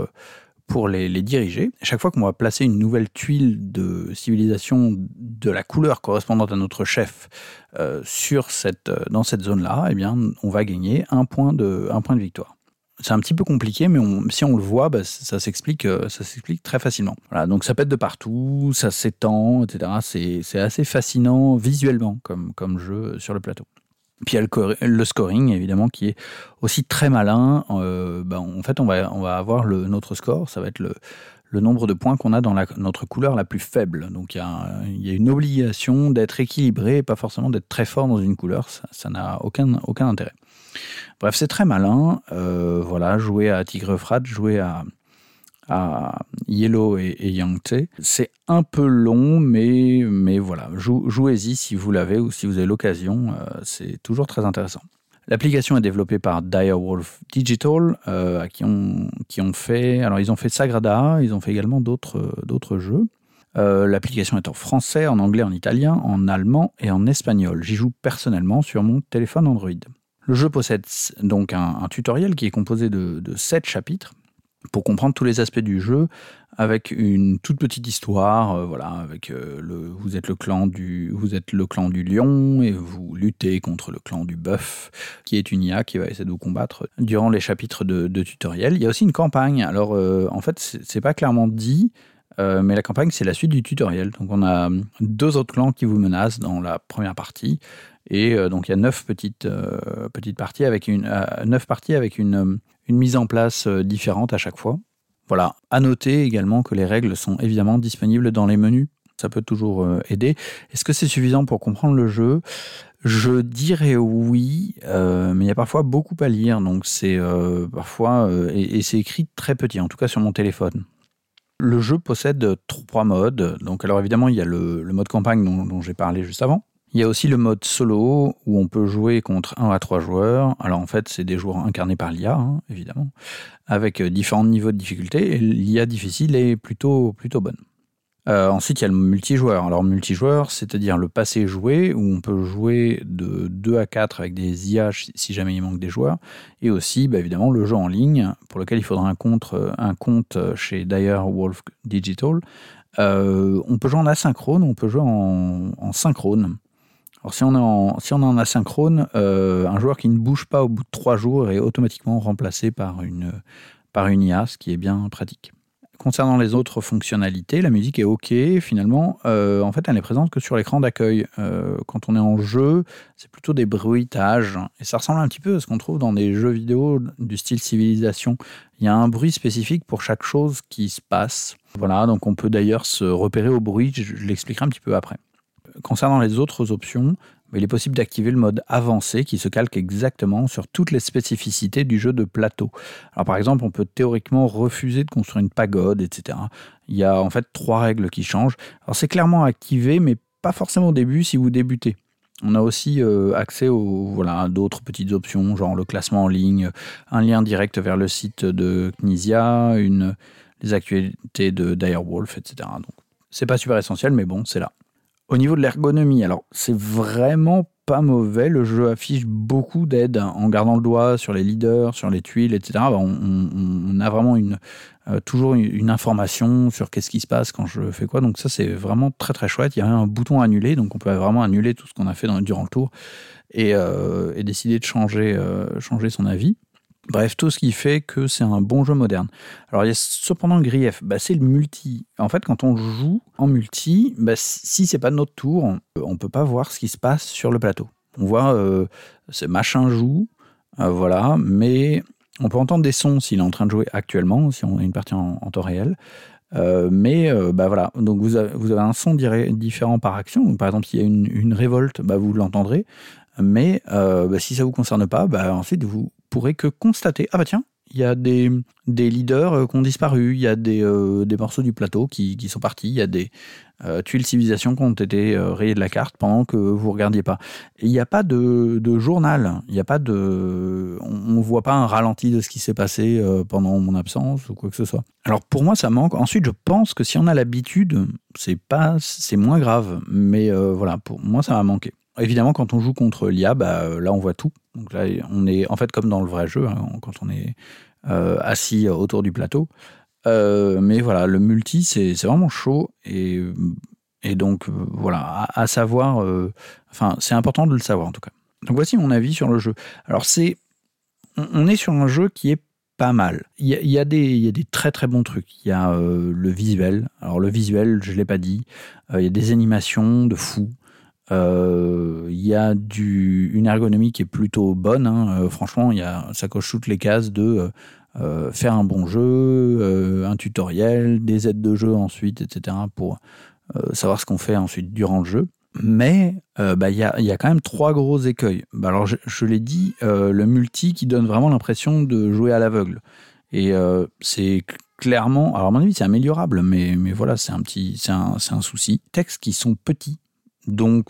les, diriger. Chaque fois qu'on va placer une nouvelle tuile de civilisation de la couleur correspondante à notre chef dans cette zone-là, eh on va gagner un point de victoire. C'est un petit peu compliqué, mais si on le voit, bah, ça s'explique, euh, ça s'explique très facilement. Donc ça pète de partout, ça s'étend, etc. C'est assez fascinant visuellement comme, jeu sur le plateau. Puis il y a le, cor- le scoring, évidemment, qui est aussi très malin. Euh, bah, en fait, on va, avoir notre score, ça va être le, le nombre de points qu'on a dans notre couleur la plus faible. Donc il y a, une obligation d'être équilibré et pas forcément d'être très fort dans une couleur. Ça n'a aucun, intérêt. Bref, c'est très malin. Euh, voilà, jouer à Tigre Frat, jouer à, Yellow et, Yangtze. C'est un peu long, mais, voilà, jou- jouez-y si vous l'avez ou si vous avez l'occasion. euh, c'est toujours très intéressant. L'application est développée par Direwolf Digital, euh, qui ont, fait. Alors, ils ont fait Sagrada, ils ont fait également d'autres d'autres jeux. Euh, L'application est en français, en anglais, en italien, en allemand et en espagnol. J'y joue personnellement sur mon téléphone Android. Le jeu possède donc un, un tutoriel qui est composé de, de 7 chapitres pour comprendre tous les aspects du jeu avec une toute petite histoire euh, voilà avec euh, le vous êtes le clan du vous êtes le clan du lion et vous luttez contre le clan du bœuf qui est une IA qui va essayer de vous combattre durant les chapitres de, tutoriel il y a aussi une campagne alors euh, en fait c'est pas clairement dit mais la campagne, c'est la suite du tutoriel. Donc, on a deux autres clans qui vous menacent dans la première partie. Et donc, il y a neuf petites, petites parties avec une, neuf parties avec une, une mise en place euh, différente à chaque fois. Voilà. À noter également que les règles sont évidemment disponibles dans les menus. Ça peut toujours euh, aider. Est-ce que c'est suffisant pour comprendre le jeu? Je dirais oui, euh, mais il y a parfois beaucoup à lire. Donc, c'est parfois. et c'est écrit très petit, en tout cas sur mon téléphone. Le jeu possède trois modes. Donc, alors évidemment, il y a le, mode campagne dont j'ai parlé juste avant. Il y a aussi le mode solo où on peut jouer contre un à trois joueurs. Alors en fait, c'est des joueurs incarnés par l'IA, hein, évidemment, avec euh, différents niveaux de difficulté. L'IA difficile est plutôt, plutôt bonne. Euh, ensuite, il y a le multijoueur. Alors, multijoueur, c'est-à-dire le passé joué, où on peut jouer de 2 à 4 avec des IA si jamais il manque des joueurs. Et aussi, bah, évidemment, le jeu en ligne, pour lequel il faudra un compte, un compte chez Dire Wolf Digital. Euh, on peut jouer en asynchrone, on peut jouer en, synchrone. Alors, si on est en, si on est en asynchrone, euh, un joueur qui ne bouge pas au bout de 3 jours est automatiquement remplacé par une, par une IA, ce qui est bien pratique. Concernant les autres fonctionnalités, la musique est OK. Finalement, euh, en fait, elle est présente que sur l'écran d'accueil. Euh, quand on est en jeu, c'est plutôt des bruitages. Et ça ressemble un petit peu à ce qu'on trouve dans des jeux vidéo du style civilisation. Il y a un bruit spécifique pour chaque chose qui se passe. Voilà, donc on peut d'ailleurs se repérer au bruit. Je l'expliquerai un petit peu après. Concernant les autres options, il est possible d'activer le mode avancé qui se calque exactement sur toutes les spécificités du jeu de plateau. Alors par exemple, on peut théoriquement refuser de construire une pagode, etc. Il y a en fait trois règles qui changent. Alors c'est clairement activé, mais pas forcément au début si vous débutez. On a aussi euh, accès voilà, à d'autres petites options, genre le classement en ligne, un lien direct vers le site de Knizia, une, les actualités de Direwolf, etc. Donc, c'est pas super essentiel, mais bon, c'est là. Au niveau de l'ergonomie, alors c'est vraiment pas mauvais. Le jeu affiche beaucoup d'aide en gardant le doigt sur les leaders, sur les tuiles, etc. Bah, on, a vraiment une, euh, toujours une information sur qu'est-ce qui se passe quand je fais quoi. Donc ça, c'est vraiment très très chouette. Il y a un bouton annuler, donc on peut vraiment annuler tout ce qu'on a fait durant le tour et, euh, décider de changer, euh, changer son avis. Bref, tout ce qui fait que c'est un bon jeu moderne. Alors il y a cependant le grief, bah, c'est le multi. En fait, quand on joue en multi, bah, si c'est pas notre tour, on, ne peut pas voir ce qui se passe sur le plateau. On voit euh, ce machin joue, euh, voilà, mais on peut entendre des sons s'il est en train de jouer actuellement, si on a une partie en, temps réel. Euh, mais bah voilà, donc vous avez, un son différent par action. Par exemple, s'il y a une, une révolte, bah vous l'entendrez. Mais bah, si ça vous concerne pas, bah ensuite vous pourrait que constater ah bah tiens, il y a des, des leaders euh, qui ont disparu, il y a des, euh, des morceaux du plateau qui, qui, sont partis, il y a des euh, tuiles civilisations qui ont été rayées de la carte pendant que vous regardiez pas. il n'y a pas de, de journal, il a pas de, on, ne voit pas un ralenti de ce qui s'est passé pendant mon absence ou quoi que ce soit. Alors pour moi ça manque. Ensuite je pense que si on a l'habitude, c'est c'est moins grave. Mais voilà, pour moi ça m'a manqué. Évidemment, quand on joue contre l'IA, bah, là, on voit tout. Donc là, on est en fait comme dans le vrai jeu, hein, quand on est euh, assis autour du plateau. Euh, mais voilà, le multi, c'est vraiment chaud. Et, donc, voilà, à, savoir. Euh, enfin, c'est important de le savoir en tout cas. Donc voici mon avis sur le jeu. Alors, c'est. On, est sur un jeu qui est pas mal. Il y, a, des, y a des très très bons trucs. Il y a le visuel. Alors, le visuel, je ne l'ai pas dit. il y a des animations de fou. Euh, il y a une ergonomie qui est plutôt bonne. Hein. Euh, franchement, ça coche toutes les cases de euh, faire un bon jeu, un tutoriel, des aides de jeu ensuite, etc. pour savoir ce qu'on fait ensuite durant le jeu. Mais bah, il y, a, quand même trois gros écueils. Bah, alors, je, l'ai dit, le multi qui donne vraiment l'impression de jouer à l'aveugle. Et c'est clairement, alors à mon avis, c'est améliorable, mais, voilà, c'est un petit, c'est un souci. Textes qui sont petits, donc,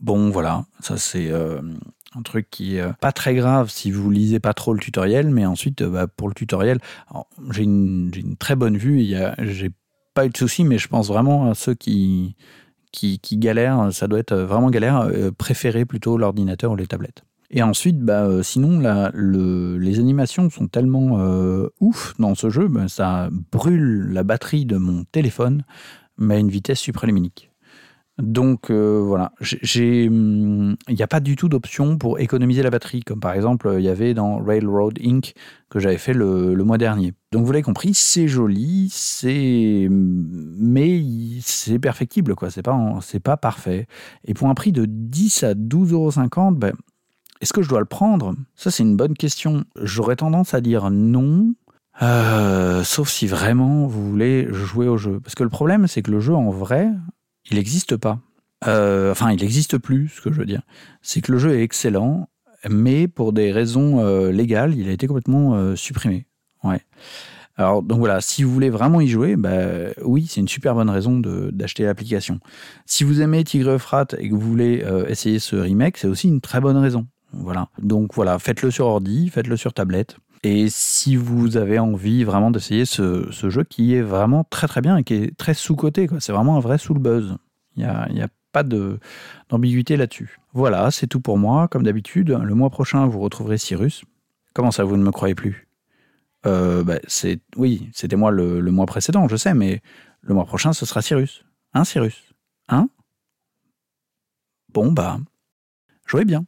bon, voilà, ça c'est euh, un truc qui est euh, pas très grave si vous lisez pas trop le tutoriel, mais ensuite, euh, bah, pour le tutoriel, j'ai une, très bonne vue, j'ai pas eu de soucis, mais je pense vraiment à ceux qui, qui, galèrent, ça doit être vraiment galère, préférer plutôt l'ordinateur ou les tablettes. Et ensuite, bah, sinon, la, le, les animations sont tellement ouf dans ce jeu, bah, ça brûle la batterie de mon téléphone, mais à une vitesse supraluminique. Donc euh, voilà, hum, il n'y a pas du tout d'option pour économiser la batterie, comme par exemple il y avait dans Railroad Inc. que j'avais fait le, mois dernier. Donc vous l'avez compris, c'est joli, mais c'est perfectible quoi, c'est pas c'est pas parfait. Et pour un prix de 10 à 12,50 euros, ben, est-ce que je dois le prendre? Ça c'est une bonne question. J'aurais tendance à dire non. Euh, sauf si vraiment vous voulez jouer au jeu. Parce que le problème, c'est que le jeu en vrai, il n'existe pas. Euh, enfin, il n'existe plus, ce que je veux dire. C'est que le jeu est excellent, mais pour des raisons euh, légales, il a été complètement euh, supprimé. Ouais. Alors, donc voilà, si vous voulez vraiment y jouer, bah, oui, c'est une super bonne raison d'acheter l'application. Si vous aimez Tigre Frat et que vous voulez essayer ce remake, c'est aussi une très bonne raison. Voilà. Donc voilà, faites-le sur ordi, faites-le sur tablette. Et si vous avez envie vraiment d'essayer ce, jeu qui est vraiment très très bien et qui est très sous-coté, c'est vraiment un vrai sous le buzz. Il n'y a, y a pas d'ambiguïté là-dessus. Voilà, c'est tout pour moi. Comme d'habitude, le mois prochain, vous retrouverez Cyrus. Comment ça, vous ne me croyez plus? Euh, bah, c'est, Oui, c'était moi le, le mois précédent, je sais, mais le mois prochain, ce sera Cyrus. Hein, Cyrus? Hein? Bon, bah, jouez bien.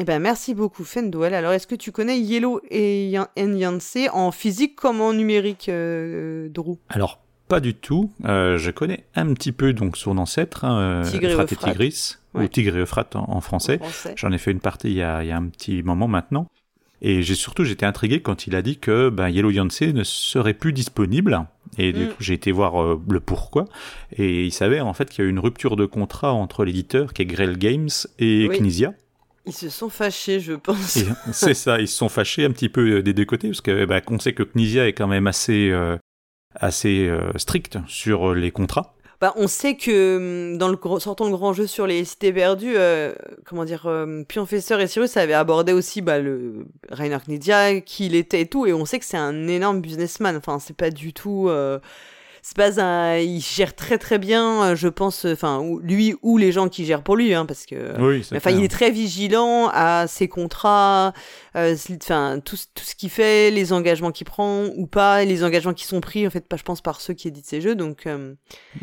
Eh ben, merci beaucoup, Fendwell. Alors, est-ce que tu connais Yellow et Yancey en physique comme en numérique, euh, Drew? Alors, pas du tout. Euh, je connais un petit peu donc son ancêtre, hein, euh, Tigre et Euphrate Euphrate. Tigris, Ouais. ou Tigre et Euphrate en, en français. En français. J'en ai fait une partie il y a, il y a un petit moment maintenant. Et j'ai surtout j'étais intrigué quand il a dit que ben, Yellow Yancey ne serait plus disponible. Et du Mm. coup, j'ai été voir euh, le pourquoi. Et il s'avère en fait qu'il y a eu une rupture de contrat entre l'éditeur qui est Grell Games et Oui. Knizia. Ils se sont fâchés, je pense. Et c'est ça, ils se sont fâchés un petit peu euh, des deux côtés parce que bah, on sait que Knizia est quand même assez euh, assez euh, strict sur les contrats. Bah, on sait que hum, dans le sortant le grand jeu sur les cités perdues, euh, comment dire, euh, Pionfesseur et Cyrus avaient abordé aussi bah, le Rainer Knizia, qui il était et tout, et on sait que c'est un énorme businessman. Enfin, c'est pas du tout. Euh, c'est pas un. Il gère très très bien, euh, je pense. Enfin, ou- lui ou les gens qui gèrent pour lui, hein, parce que. oui, c'est Enfin, il est très vigilant à ses contrats, euh, enfin tout, ce- tout ce qu'il fait, les engagements qu'il prend ou pas, les engagements qui sont pris en fait, pas je pense par ceux qui éditent ses jeux. Donc euh,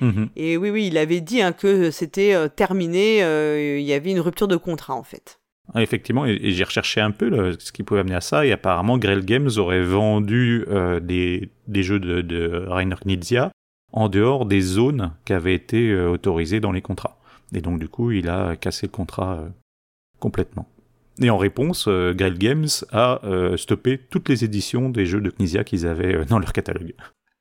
Mhm. et oui oui, il avait dit hein, que c'était euh, terminé, euh, il y avait une rupture de contrat en fait. Ah, effectivement, et, j'ai recherché un peu ce qui pouvait amener à ça, et apparemment Grell Games aurait vendu euh, des, jeux de, Rainer Knizia en dehors des zones qui avaient été euh, autorisées dans les contrats. Et donc du coup, il a cassé le contrat euh, complètement. Et en réponse, Grell Games a stoppé toutes les éditions des jeux de Knizia qu'ils avaient dans leur catalogue.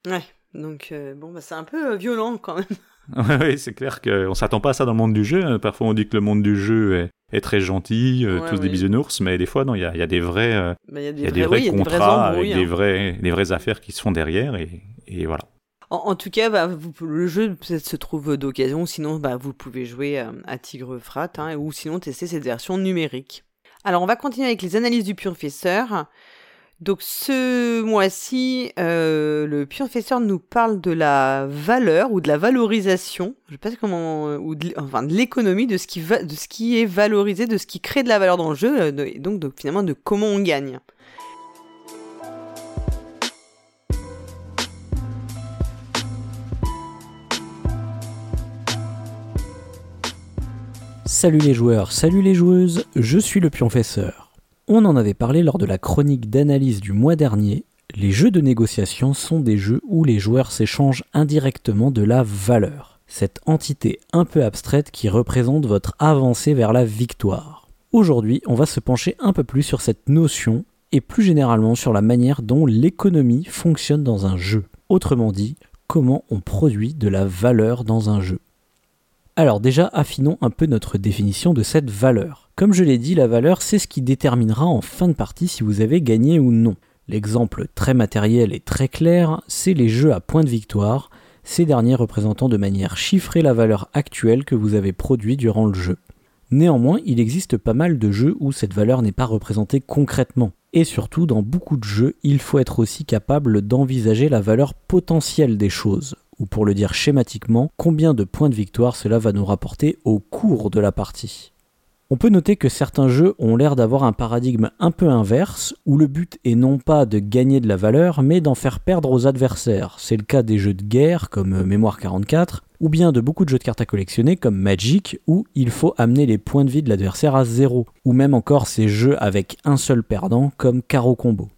Ouais. Donc bon bah c'est un peu violent quand même. <laughs> Ouais, c'est clair qu'on s'attend pas à ça dans le monde du jeu. hein. Parfois, on dit que le monde du jeu est, est très gentil, euh, Ouais, tous des oui. bisounours, mais des fois, non, il y a, il y a des vrais, Il y a des il y a vrais, des vrais oui, il y a des vrais contrats avec embrouilles, des hein. vrais, des vraies affaires qui se font derrière, et, et voilà. En, en tout cas, bah, vous- le jeu peut-être se trouve d'occasion, sinon bah, vous pouvez jouer euh, à Tigre Frat, hein, ou sinon tester cette version numérique. Alors on va continuer avec les analyses du Pionfesseur. Donc ce mois-ci, euh, le Pionfesseur nous parle de la valeur ou de la valorisation, je sais pas comment, ou de, enfin de l'économie de ce qui de ce qui est valorisé, de ce qui crée de la valeur dans le jeu, euh, et donc finalement de comment on gagne. Salut les joueurs, salut les joueuses, je suis le Pionfesseur. On en avait parlé lors de la chronique d'analyse du mois dernier. Les jeux de négociation sont des jeux où les joueurs s'échangent indirectement de la valeur, cette entité un peu abstraite qui représente votre avancée vers la victoire. Aujourd'hui, on va se pencher un peu plus sur cette notion et plus généralement sur la manière dont l'économie fonctionne dans un jeu. Autrement dit, comment on produit de la valeur dans un jeu. Alors déjà, affinons un peu notre définition de cette valeur. Comme je l'ai dit, la valeur, c'est ce qui déterminera en fin de partie si vous avez gagné ou non. L'exemple très matériel et très clair, c'est les jeux à points de victoire, ces derniers représentant de manière chiffrée la valeur actuelle que vous avez produite durant le jeu. Néanmoins, il existe pas mal de jeux où cette valeur n'est pas représentée concrètement. Et surtout, dans beaucoup de jeux, il faut être aussi capable d'envisager la valeur potentielle des choses, ou pour le dire schématiquement, combien de points de victoire cela va nous rapporter au cours de la partie. On peut noter que certains jeux ont l'air d'avoir un paradigme un peu inverse, où le but est non pas de gagner de la valeur, mais d'en faire perdre aux adversaires. C'est le cas des jeux de guerre comme euh, Mémoire 44, ou bien de beaucoup de jeux de cartes à collectionner comme Magic, où il faut amener les points de vie de l'adversaire à zéro, ou même encore ces jeux avec un seul perdant comme Caro Combo.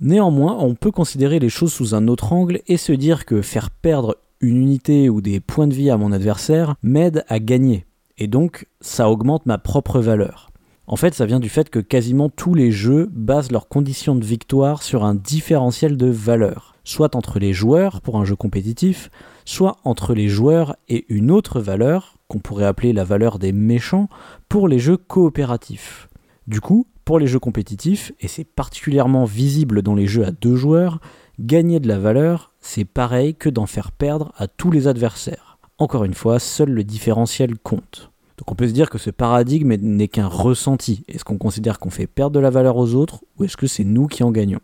Néanmoins, on peut considérer les choses sous un autre angle et se dire que faire perdre une unité ou des points de vie à mon adversaire m'aide à gagner. Et donc, ça augmente ma propre valeur. En fait, ça vient du fait que quasiment tous les jeux basent leurs conditions de victoire sur un différentiel de valeur, soit entre les joueurs pour un jeu compétitif, soit entre les joueurs et une autre valeur, qu'on pourrait appeler la valeur des méchants, pour les jeux coopératifs. Du coup, pour les jeux compétitifs, et c'est particulièrement visible dans les jeux à deux joueurs, gagner de la valeur, c'est pareil que d'en faire perdre à tous les adversaires. Encore une fois, seul le différentiel compte. Donc on peut se dire que ce paradigme n'est qu'un ressenti. Est-ce qu'on considère qu'on fait perdre de la valeur aux autres ou est-ce que c'est nous qui en gagnons?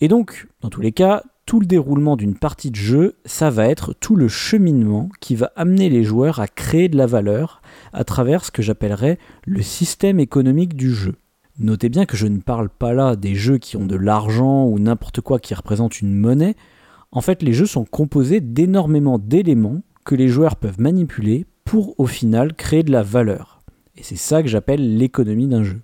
Et donc, dans tous les cas, tout le déroulement d'une partie de jeu, ça va être tout le cheminement qui va amener les joueurs à créer de la valeur à travers ce que j'appellerais le système économique du jeu. Notez bien que je ne parle pas là des jeux qui ont de l'argent ou n'importe quoi qui représente une monnaie. En fait, les jeux sont composés d'énormément d'éléments que les joueurs peuvent manipuler pour au final créer de la valeur. Et c'est ça que j'appelle l'économie d'un jeu.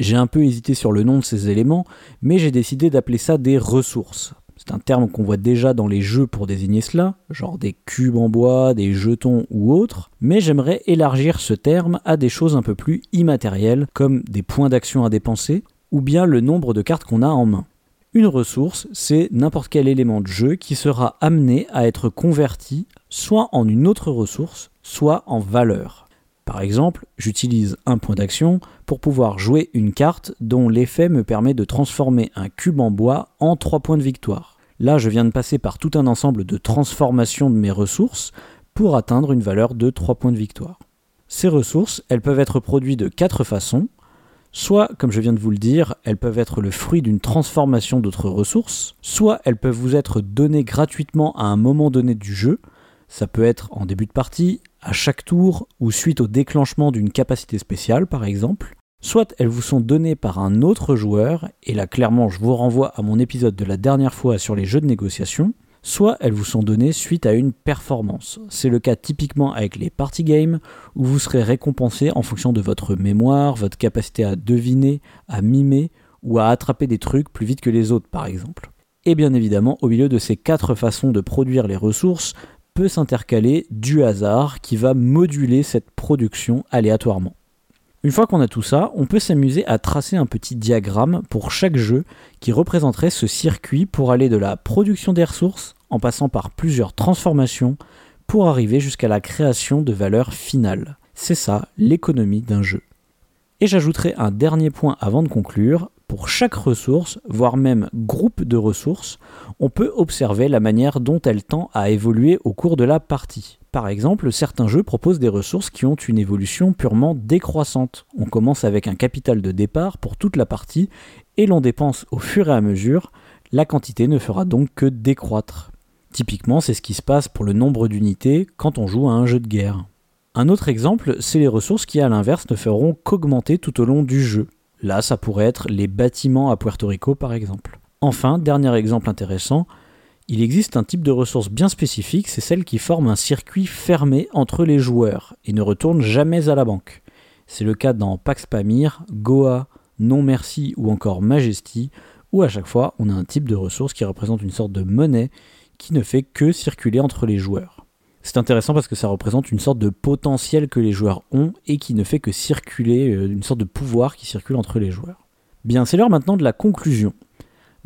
J'ai un peu hésité sur le nom de ces éléments, mais j'ai décidé d'appeler ça des ressources. C'est un terme qu'on voit déjà dans les jeux pour désigner cela, genre des cubes en bois, des jetons ou autres, mais j'aimerais élargir ce terme à des choses un peu plus immatérielles, comme des points d'action à dépenser, ou bien le nombre de cartes qu'on a en main. Une ressource, c'est n'importe quel élément de jeu qui sera amené à être converti soit en une autre ressource, soit en valeur. Par exemple, j'utilise un point d'action pour pouvoir jouer une carte dont l'effet me permet de transformer un cube en bois en 3 points de victoire. Là, je viens de passer par tout un ensemble de transformations de mes ressources pour atteindre une valeur de 3 points de victoire. Ces ressources, elles peuvent être produites de 4 façons, Soit, comme je viens de vous le dire, elles peuvent être le fruit d'une transformation d'autres ressources, soit elles peuvent vous être données gratuitement à un moment donné du jeu, ça peut être en début de partie, à chaque tour ou suite au déclenchement d'une capacité spéciale par exemple, soit elles vous sont données par un autre joueur, et là clairement je vous renvoie à mon épisode de la dernière fois sur les jeux de négociation, soit elles vous sont données suite à une performance. C'est le cas typiquement avec les party games, où vous serez récompensé en fonction de votre mémoire, votre capacité à deviner, à mimer, ou à attraper des trucs plus vite que les autres par exemple. Et bien évidemment, au milieu de ces quatre façons de produire les ressources, peut s'intercaler du hasard qui va moduler cette production aléatoirement. Une fois qu'on a tout ça, on peut s'amuser à tracer un petit diagramme pour chaque jeu qui représenterait ce circuit pour aller de la production des ressources en passant par plusieurs transformations pour arriver jusqu'à la création de valeur finale. C'est ça l'économie d'un jeu. Et j'ajouterai un dernier point avant de conclure. Pour chaque ressource, voire même groupe de ressources, on peut observer la manière dont elle tend à évoluer au cours de la partie. Par exemple, certains jeux proposent des ressources qui ont une évolution purement décroissante. On commence avec un capital de départ pour toute la partie et l'on dépense au fur et à mesure, la quantité ne fera donc que décroître. Typiquement, c'est ce qui se passe pour le nombre d'unités quand on joue à un jeu de guerre. Un autre exemple, c'est les ressources qui à l'inverse ne feront qu'augmenter tout au long du jeu. Là, ça pourrait être les bâtiments à Puerto Rico par exemple. Enfin, dernier exemple intéressant, il existe un type de ressource bien spécifique, c'est celle qui forme un circuit fermé entre les joueurs et ne retourne jamais à la banque. C'est le cas dans Pax Pamir, Goa, Non Merci ou encore Majesty, où à chaque fois on a un type de ressource qui représente une sorte de monnaie qui ne fait que circuler entre les joueurs. C'est intéressant parce que ça représente une sorte de potentiel que les joueurs ont et qui ne fait que circuler, euh, une sorte de pouvoir qui circule entre les joueurs. Bien, c'est l'heure maintenant de la conclusion.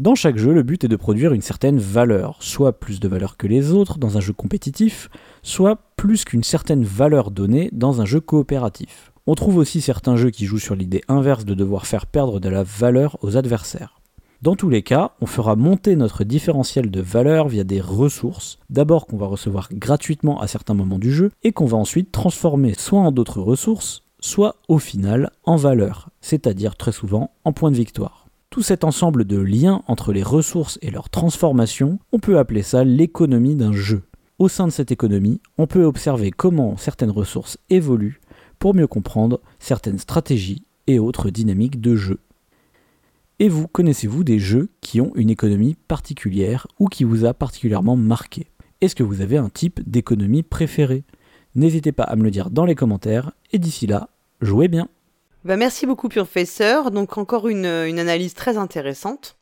Dans chaque jeu, le but est de produire une certaine valeur, soit plus de valeur que les autres dans un jeu compétitif, soit plus qu'une certaine valeur donnée dans un jeu coopératif. On trouve aussi certains jeux qui jouent sur l'idée inverse de devoir faire perdre de la valeur aux adversaires. Dans tous les cas, on fera monter notre différentiel de valeur via des ressources, d'abord qu'on va recevoir gratuitement à certains moments du jeu, et qu'on va ensuite transformer soit en d'autres ressources, soit au final en valeur, c'est-à-dire très souvent en points de victoire. Tout cet ensemble de liens entre les ressources et leur transformation, on peut appeler ça l'économie d'un jeu. Au sein de cette économie, on peut observer comment certaines ressources évoluent pour mieux comprendre certaines stratégies et autres dynamiques de jeu. Et vous, connaissez-vous des jeux qui ont une économie particulière ou qui vous a particulièrement marqué? Est-ce que vous avez un type d'économie préféré? N'hésitez pas à me le dire dans les commentaires et d'ici là, jouez bien bah, merci beaucoup, professeur. Donc, encore une, une analyse très intéressante.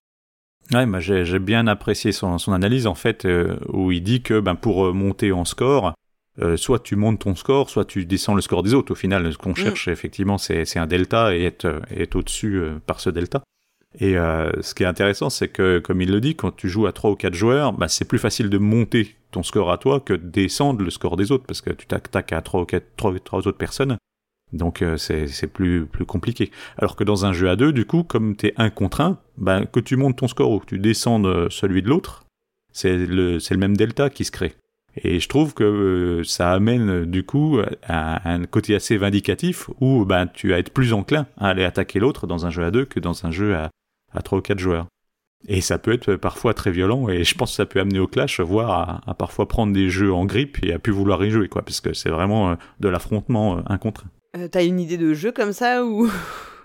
Ouais, bah, j'ai bien apprécié son, son, analyse, en fait, euh, où il dit que ben, pour euh, monter en score, euh, soit tu montes ton score, soit tu descends le score des autres. Au final, ce qu'on mm. cherche, effectivement, c'est un delta et être, être au-dessus par ce delta. Et ce qui est intéressant, c'est que, comme il le dit, quand tu joues à 3 ou 4 joueurs, bah, c'est plus facile de monter ton score à toi que de descendre le score des autres, parce que tu t'attaques à 3 ou 4 3, 3 autres personnes. Donc euh, c'est plus plus compliqué. Alors que dans un jeu à deux, du coup, comme t'es un contre un, ben que tu montes ton score ou que tu descendes euh, celui de l'autre, c'est le le même delta qui se crée. Et je trouve que euh, ça amène euh, du coup à un côté assez vindicatif où ben, tu vas être plus enclin à aller attaquer l'autre dans un jeu à deux que dans un jeu à, à 3 ou quatre joueurs. Et ça peut être parfois très violent et je pense que ça peut amener au clash, voire à, à parfois prendre des jeux en grippe et à plus vouloir y jouer, quoi, parce que c'est vraiment euh, de l'affrontement un contre un. Euh, T'as une idée de jeu comme ça ou,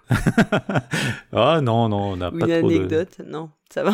<laughs> ah non, non, on n'a pas une trop de... anecdote? Non, ça va.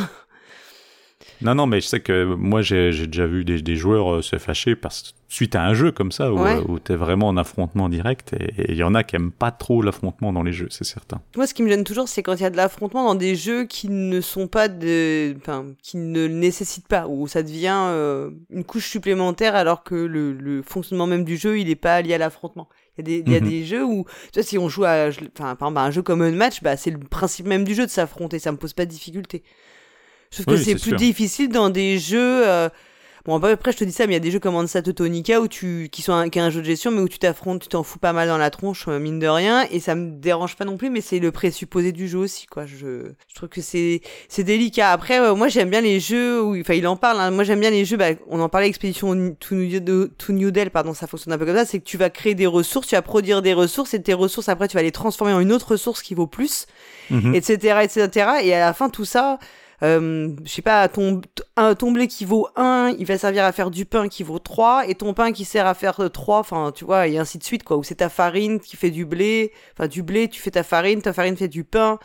Non, non, mais je sais que moi, j'ai déjà vu des, des joueurs euh, se fâcher parce, suite à un jeu comme ça, où, Ouais. euh, vraiment en affrontement direct, et il y en a qui aiment pas trop l'affrontement dans les jeux, c'est certain. Moi, ce qui me gêne toujours, c'est quand il y a de l'affrontement dans des jeux qui ne sont pas de, enfin, qui ne le nécessitent pas, où ça devient euh, une couche supplémentaire alors que le, le fonctionnement même du jeu, il est pas lié à l'affrontement. Il y a des, il y a Mhm. des jeux où, tu vois, si on joue à, enfin, par exemple, à un jeu comme un match, bah, c'est le principe même du jeu de s'affronter, ça me pose pas de difficulté. Je trouve que Oui, c'est plus sûr. difficile dans des jeux, euh, Bon, après, je te dis ça, mais il y a des jeux comme Ansa Teutonica où tu, qui sont un, qui est un jeu de gestion, mais où tu t'affrontes, tu t'en fous pas mal dans la tronche, euh, mine de rien, et ça me dérange pas non plus, mais c'est le présupposé du jeu aussi, quoi. Je, je trouve que c'est, c'est délicat. Après, euh, moi, j'aime bien les jeux où, enfin, il en parle, hein. moi, j'aime bien les jeux, bah, on en parlait, Expédition To New, To New Del, pardon, ça fonctionne un peu comme ça, c'est que tu vas créer des ressources, tu vas produire des ressources, et tes ressources, après, tu vas les transformer en une autre ressource qui vaut plus, Mhm. etc., etc. Et à la fin, tout ça, euh, je sais pas, ton, un, ton blé qui vaut 1, il va servir à faire du pain qui vaut 3, et ton pain qui sert à faire 3, enfin, tu vois, et ainsi de suite, quoi. Ou c'est ta farine qui fait du blé, enfin, du blé, tu fais ta farine, ta farine fait du pain.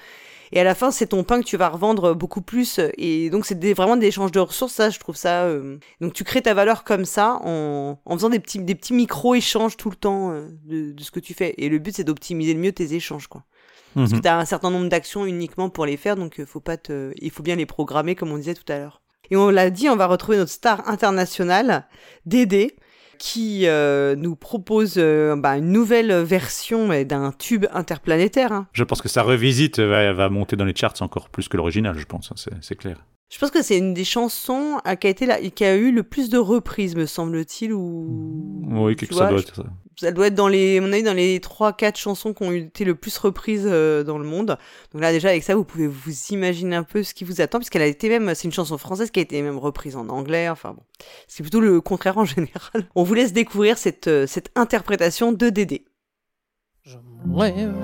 Et à la fin, c'est ton pain que tu vas revendre beaucoup plus. Et donc, c'est vraiment des échanges de ressources. Ça, je trouve ça. euh, Donc, tu crées ta valeur comme ça en, en faisant des petits, des petits micro-échanges tout le temps euh, de, de ce que tu fais. Et le but, c'est d'optimiser le mieux tes échanges, quoi. Parce que Mhm. tu as un certain nombre d'actions uniquement pour les faire, donc euh, faut pas te... il faut bien les programmer, comme on disait tout à l'heure. Et on l'a dit, on va retrouver notre star internationale, Dédé, qui euh, nous propose euh, bah, une nouvelle version d'un tube interplanétaire. hein. Je pense que sa revisite va, va monter dans les charts encore plus que l'original, je pense, hein, c'est clair. Je pense que c'est une des chansons euh, qui a, été la... qui a eu le plus de reprises, me semble-t-il, ou... Oui, quelque ça vois, doit je- être ça. ça doit être dans les, à mon avis, dans les 3-4 chansons qui ont été le plus reprises euh, dans le monde. Donc là, déjà, avec ça, vous pouvez vous imaginer un peu ce qui vous attend, puisqu'elle a été même, c'est une chanson française qui a été même reprise en anglais. Enfin bon, c'est plutôt le contraire en <laughs> général. On vous laisse découvrir cette, euh, cette interprétation de Dédé. Je me lève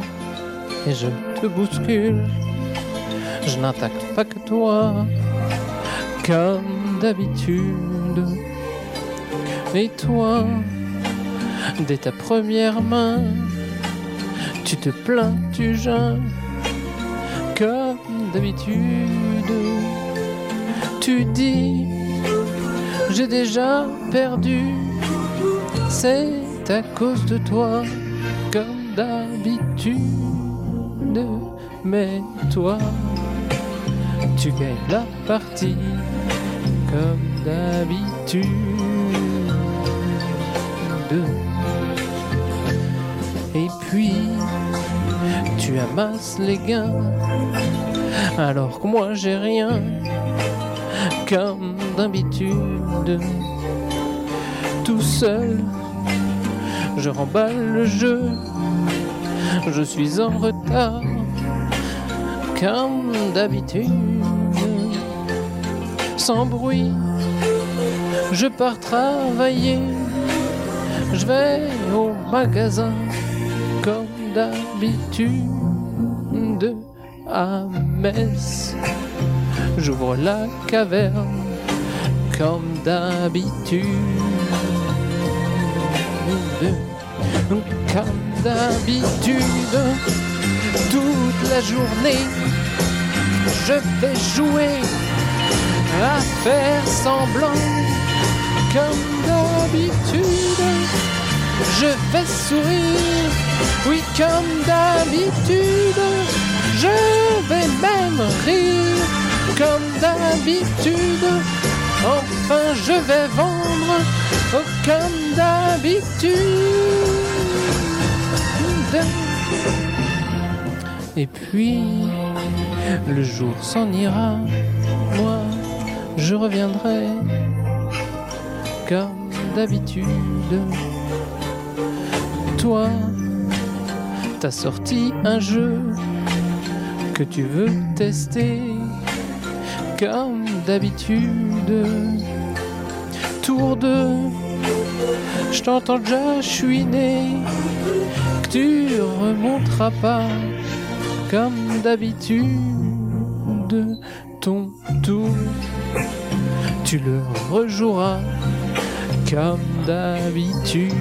et je te bouscule. Je n'attaque pas que toi, comme d'habitude. Et toi, dès ta première main, tu te plains, tu jeûnes, comme d'habitude? Tu dis, j'ai déjà perdu, c'est à cause de toi comme d'habitude. Mais toi, tu gagnes la partie comme d'habitude. Et puis, tu amasses les gains, alors que moi j'ai rien, comme d'habitude. Tout seul, je remballe le jeu. Je suis en retard, comme d'habitude. Sans bruit, je pars travailler. Je vais au magasin, comme d'habitude. À Metz, j'ouvre la caverne, comme d'habitude. Comme d'habitude, toute la journée, je vais jouer à faire semblant. Comme d'habitude, je vais sourire, oui, comme d'habitude, je vais même rire, comme d'habitude. Enfin, je vais vendre, oh, comme d'habitude. Et puis, le jour s'en ira, je reviendrai, comme d'habitude. Toi, t'as sorti un jeu que tu veux tester, comme d'habitude. tour de. Je t'entends déjà chouiner, que tu remonteras pas comme d'habitude ton tour. Tu le rejoueras comme d'habitude.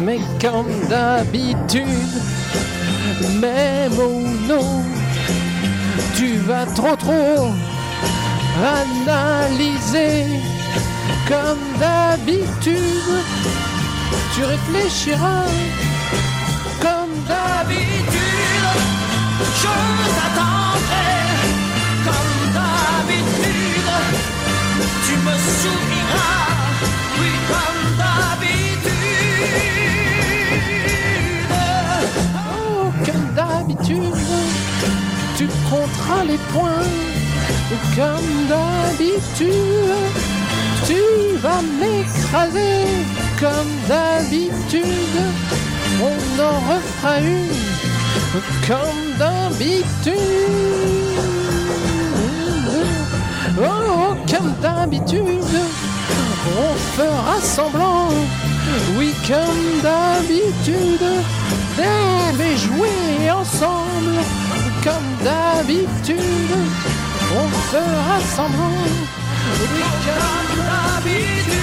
Mais comme d'habitude, même au non, tu vas trop trop analyser comme d'habitude. Tu réfléchiras comme d'habitude. Je t'attendrai Tu compteras les points, comme d'habitude. Tu vas m'écraser, comme d'habitude. On en refera une comme d'habitude. Comme d'habitude, on fera semblant, oui, comme d'habitude, d'aimer jouer ensemble, comme d'habitude, on fera semblant, oui, comme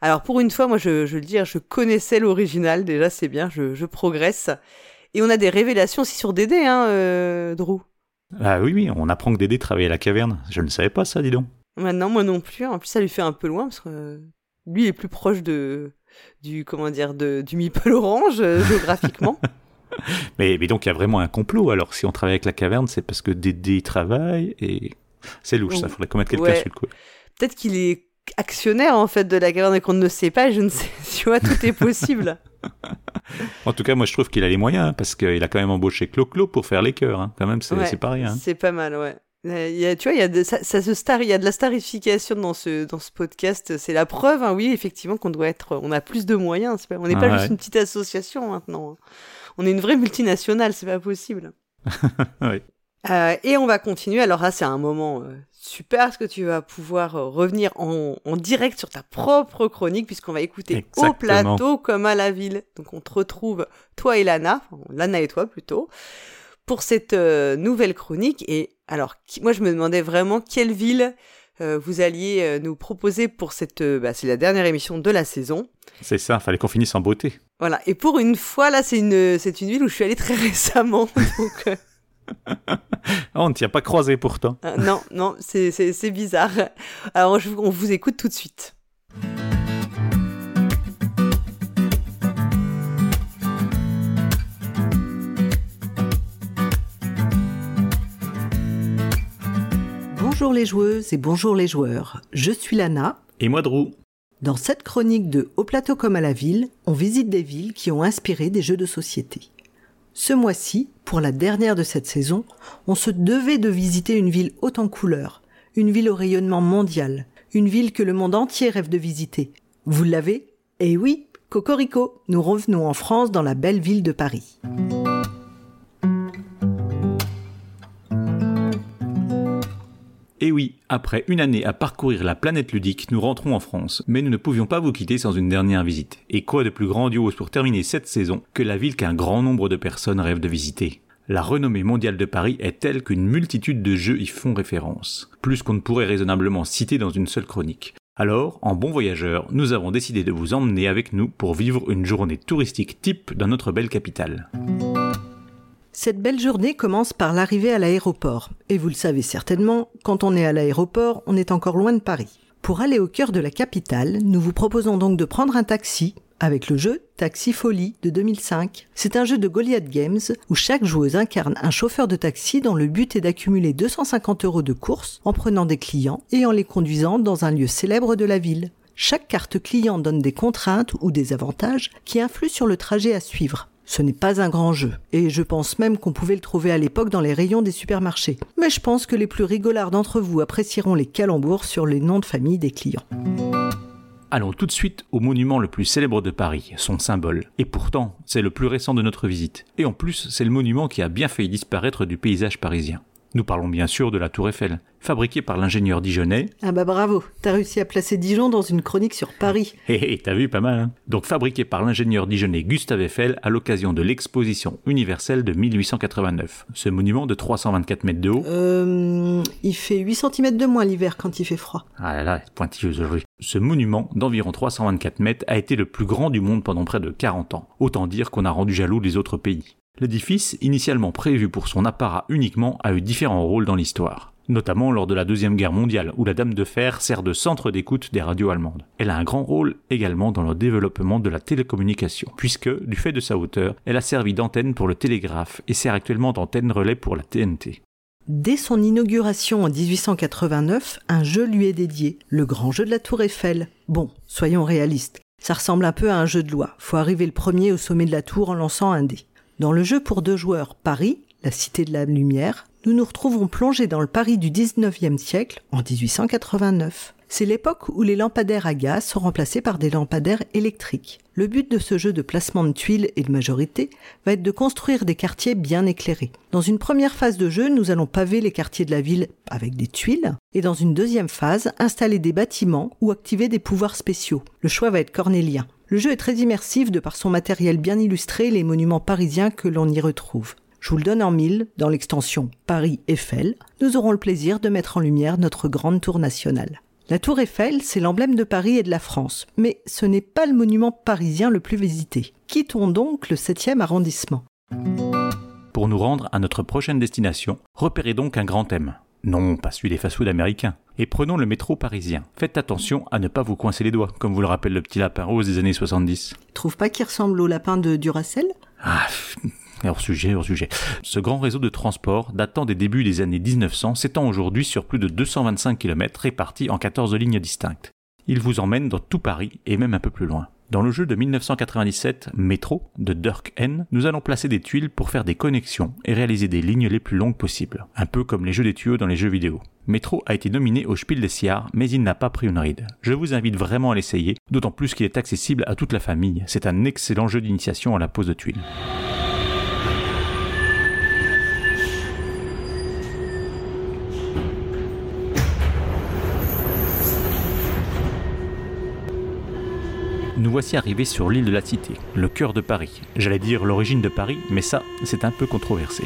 Alors pour une fois, moi je, je le dis, je connaissais l'original, déjà c'est bien, je, je, progresse. Et on a des révélations aussi sur Dédé, hein, euh, Drew. Ah oui, oui, on apprend que Dédé travaillait à la caverne. Je ne savais pas ça, dis donc. Maintenant, moi non plus. En plus, ça lui fait un peu loin, parce que lui il est plus proche de du comment dire de, du Meeple Orange euh, géographiquement. <laughs> mais, mais donc il y a vraiment un complot. Alors si on travaille avec la caverne, c'est parce que Dédé travaille et c'est louche. Ça faudrait commettre quelqu'un Ouais. sur le coup. Peut-être qu'il est actionnaire en fait de la caverne et qu'on ne sait pas. Je ne sais. <laughs> Tu vois, tout est possible. <laughs> En tout cas, moi je trouve qu'il a les moyens hein, parce qu'il a quand même embauché Clo-Clo pour faire les chœurs. hein. Quand même, c'est Ouais, rien. hein. C'est pas mal, ouais. Euh, il y a, tu vois, il y a de, ça, ça se star, il y a de la starification dans ce dans ce podcast. C'est la preuve, hein, oui, effectivement, qu'on doit être, on a plus de moyens. Pas, on n'est Ah pas ouais. juste une petite association maintenant. hein. On est une vraie multinationale, c'est pas possible. <laughs> Oui. Euh, et on va continuer. Alors là, c'est un moment euh, super parce que tu vas pouvoir euh, revenir en, en direct sur ta propre chronique puisqu'on va écouter au plateau comme à la ville. Donc on te retrouve, toi et Lana, enfin, Lana et toi plutôt, pour cette euh, nouvelle chronique. Et alors, qui- moi je me demandais vraiment quelle ville euh, vous alliez euh, nous proposer pour cette... bah, c'est la dernière émission de la saison. C'est ça, fallait qu'on finisse en beauté. Voilà. Et pour une fois, là, c'est une, c'est une ville où je suis allée très <laughs> récemment. Donc, Ah, on ne t'y a pas croisé pourtant. Euh, non, non, c'est, bizarre. Alors, je, on vous écoute tout de suite. Bonjour les joueuses et bonjour les joueurs. Je suis Lana. Et moi, Drew Dans cette chronique de Au plateau comme à la ville, on visite des villes qui ont inspiré des jeux de société. Ce mois-ci, pour la dernière de cette saison, on se devait de visiter une ville haute en couleurs, une ville au rayonnement mondial, une ville que le monde entier rêve de visiter. Vous l'avez? Eh oui, Cocorico, nous revenons en France dans la belle ville de Paris. Et oui, après une année à parcourir la planète ludique, nous rentrons en France, mais nous ne pouvions pas vous quitter sans une dernière visite. Et quoi de plus grandiose pour terminer cette saison que la ville qu'un grand nombre de personnes rêvent de visiter? La renommée mondiale de Paris est telle qu'une multitude de jeux y font référence, plus qu'on ne pourrait raisonnablement citer dans une seule chronique. Alors, en bon voyageur, nous avons décidé de vous emmener avec nous pour vivre une journée touristique type dans notre belle capitale. Cette belle journée commence par l'arrivée à l'aéroport. Et vous le savez certainement, quand on est à l'aéroport, on est encore loin de Paris. Pour aller au cœur de la capitale, nous vous proposons donc de prendre un taxi avec le jeu Taxi Folie de 2005. C'est un jeu de Goliath Games où chaque joueuse incarne un chauffeur de taxi dont le but est d'accumuler 250 euros de course en prenant des clients et en les conduisant dans un lieu célèbre de la ville. Chaque carte client donne des contraintes ou des avantages qui influent sur le trajet à suivre. Ce n'est pas un grand jeu, et je pense même qu'on pouvait le trouver à l'époque dans les rayons des supermarchés. Mais je pense que les plus rigolards d'entre vous apprécieront les calembours sur les noms de famille des clients. Allons tout de suite au monument le plus célèbre de Paris, son symbole. Et pourtant, c'est le plus récent de notre visite. Et en plus, c'est le monument qui a bien failli disparaître du paysage parisien. Nous parlons bien sûr de la Tour Eiffel, fabriquée par l'ingénieur dijonnais. Ah bah bravo, t'as réussi à placer Dijon dans une chronique sur Paris. <laughs> Hé hé, t'as vu pas mal, hein Donc fabriquée par l'ingénieur dijonnais Gustave Eiffel à l'occasion de l'exposition universelle de 1889. Ce monument de 324 mètres de haut. Euh, il fait 8 cm de moins l'hiver quand il fait froid. Ah là là, pointilleuse aujourd'hui. Ce monument d'environ 324 mètres a été le plus grand du monde pendant près de 40 ans. Autant dire qu'on a rendu jaloux les autres pays. L'édifice, initialement prévu pour son apparat uniquement, a eu différents rôles dans l'histoire. Notamment lors de la Deuxième Guerre mondiale, où la Dame de Fer sert de centre d'écoute des radios allemandes. Elle a un grand rôle également dans le développement de la télécommunication, puisque, du fait de sa hauteur, elle a servi d'antenne pour le télégraphe et sert actuellement d'antenne relais pour la TNT. Dès son inauguration en 1889, un jeu lui est dédié, le grand jeu de la Tour Eiffel. Bon, soyons réalistes, ça ressemble un peu à un jeu de loi. Faut arriver le premier au sommet de la tour en lançant un dé. Dans le jeu pour deux joueurs Paris, la cité de la lumière, nous nous retrouvons plongés dans le Paris du 19e siècle en 1889. C'est l'époque où les lampadaires à gaz sont remplacés par des lampadaires électriques. Le but de ce jeu de placement de tuiles et de majorité va être de construire des quartiers bien éclairés. Dans une première phase de jeu, nous allons paver les quartiers de la ville avec des tuiles, et dans une deuxième phase, installer des bâtiments ou activer des pouvoirs spéciaux. Le choix va être cornélien. Le jeu est très immersif de par son matériel bien illustré les monuments parisiens que l'on y retrouve. Je vous le donne en mille, dans l'extension Paris Eiffel, nous aurons le plaisir de mettre en lumière notre grande tour nationale. La tour Eiffel, c'est l'emblème de Paris et de la France, mais ce n'est pas le monument parisien le plus visité. Quittons donc le 7e arrondissement. Pour nous rendre à notre prochaine destination, repérez donc un grand thème. Non, pas celui des fast-food américains. Et prenons le métro parisien. Faites attention à ne pas vous coincer les doigts, comme vous le rappelle le petit lapin rose des années 70. Trouve pas qu'il ressemble au lapin de Duracell? Ah, hors sujet, hors sujet. Ce grand réseau de transport, datant des débuts des années 1900, s'étend aujourd'hui sur plus de 225 km répartis en 14 lignes distinctes. Il vous emmène dans tout Paris et même un peu plus loin. Dans le jeu de 1997 Métro de Dirk N, nous allons placer des tuiles pour faire des connexions et réaliser des lignes les plus longues possibles, un peu comme les jeux des tuyaux dans les jeux vidéo. Métro a été nominé au Spiel des Jahres, mais il n'a pas pris une ride. Je vous invite vraiment à l'essayer, d'autant plus qu'il est accessible à toute la famille. C'est un excellent jeu d'initiation à la pose de tuiles. Nous voici arrivés sur l'île de la Cité, le cœur de Paris. J'allais dire l'origine de Paris, mais ça, c'est un peu controversé.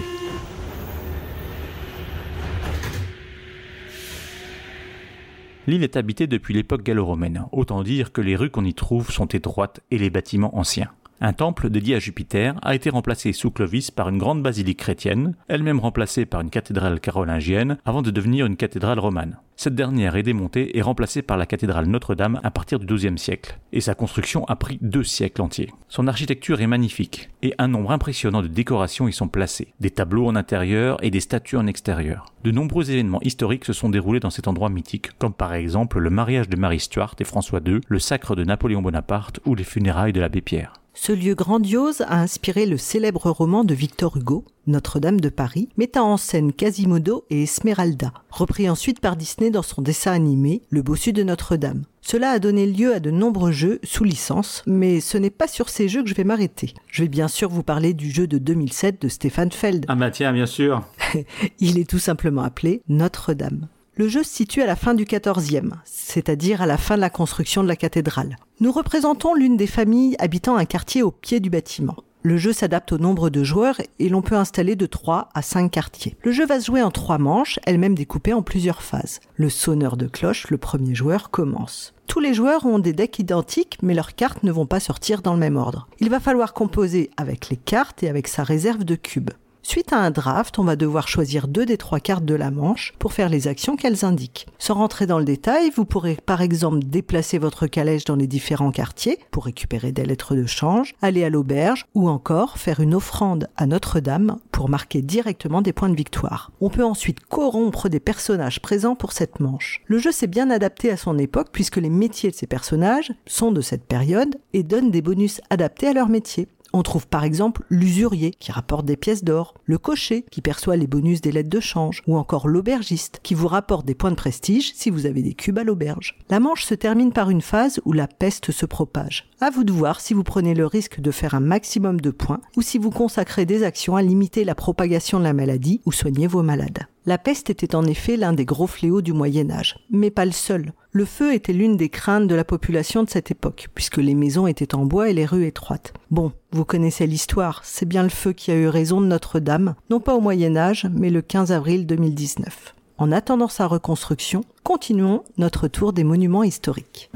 L'île est habitée depuis l'époque gallo-romaine, autant dire que les rues qu'on y trouve sont étroites et les bâtiments anciens. Un temple dédié à Jupiter a été remplacé sous Clovis par une grande basilique chrétienne, elle-même remplacée par une cathédrale carolingienne avant de devenir une cathédrale romane. Cette dernière est démontée et remplacée par la cathédrale Notre-Dame à partir du XIIe siècle, et sa construction a pris deux siècles entiers. Son architecture est magnifique, et un nombre impressionnant de décorations y sont placées, des tableaux en intérieur et des statues en extérieur. De nombreux événements historiques se sont déroulés dans cet endroit mythique, comme par exemple le mariage de Marie Stuart et François II, le sacre de Napoléon Bonaparte ou les funérailles de l'abbé Pierre. Ce lieu grandiose a inspiré le célèbre roman de Victor Hugo, Notre-Dame de Paris, mettant en scène Quasimodo et Esmeralda, repris ensuite par Disney dans son dessin animé Le Bossu de Notre-Dame. Cela a donné lieu à de nombreux jeux sous licence, mais ce n'est pas sur ces jeux que je vais m'arrêter. Je vais bien sûr vous parler du jeu de 2007 de Stéphane Feld. Ah bah tiens, bien sûr. <laughs> Il est tout simplement appelé Notre-Dame. Le jeu se situe à la fin du XIVe, c'est-à-dire à la fin de la construction de la cathédrale. Nous représentons l'une des familles habitant un quartier au pied du bâtiment. Le jeu s'adapte au nombre de joueurs et l'on peut installer de 3 à 5 quartiers. Le jeu va se jouer en 3 manches, elles-mêmes découpées en plusieurs phases. Le sonneur de cloche, le premier joueur, commence. Tous les joueurs ont des decks identiques, mais leurs cartes ne vont pas sortir dans le même ordre. Il va falloir composer avec les cartes et avec sa réserve de cubes. Suite à un draft, on va devoir choisir deux des trois cartes de la manche pour faire les actions qu'elles indiquent. Sans rentrer dans le détail, vous pourrez par exemple déplacer votre calèche dans les différents quartiers pour récupérer des lettres de change, aller à l'auberge ou encore faire une offrande à Notre-Dame pour marquer directement des points de victoire. On peut ensuite corrompre des personnages présents pour cette manche. Le jeu s'est bien adapté à son époque puisque les métiers de ces personnages sont de cette période et donnent des bonus adaptés à leur métier. On trouve par exemple l'usurier qui rapporte des pièces d'or, le cocher qui perçoit les bonus des lettres de change, ou encore l'aubergiste qui vous rapporte des points de prestige si vous avez des cubes à l'auberge. La Manche se termine par une phase où la peste se propage. À vous de voir si vous prenez le risque de faire un maximum de points ou si vous consacrez des actions à limiter la propagation de la maladie ou soigner vos malades. La peste était en effet l'un des gros fléaux du Moyen Âge, mais pas le seul. Le feu était l'une des craintes de la population de cette époque, puisque les maisons étaient en bois et les rues étroites. Bon, vous connaissez l'histoire, c'est bien le feu qui a eu raison de Notre-Dame, non pas au Moyen Âge, mais le 15 avril 2019. En attendant sa reconstruction, continuons notre tour des monuments historiques.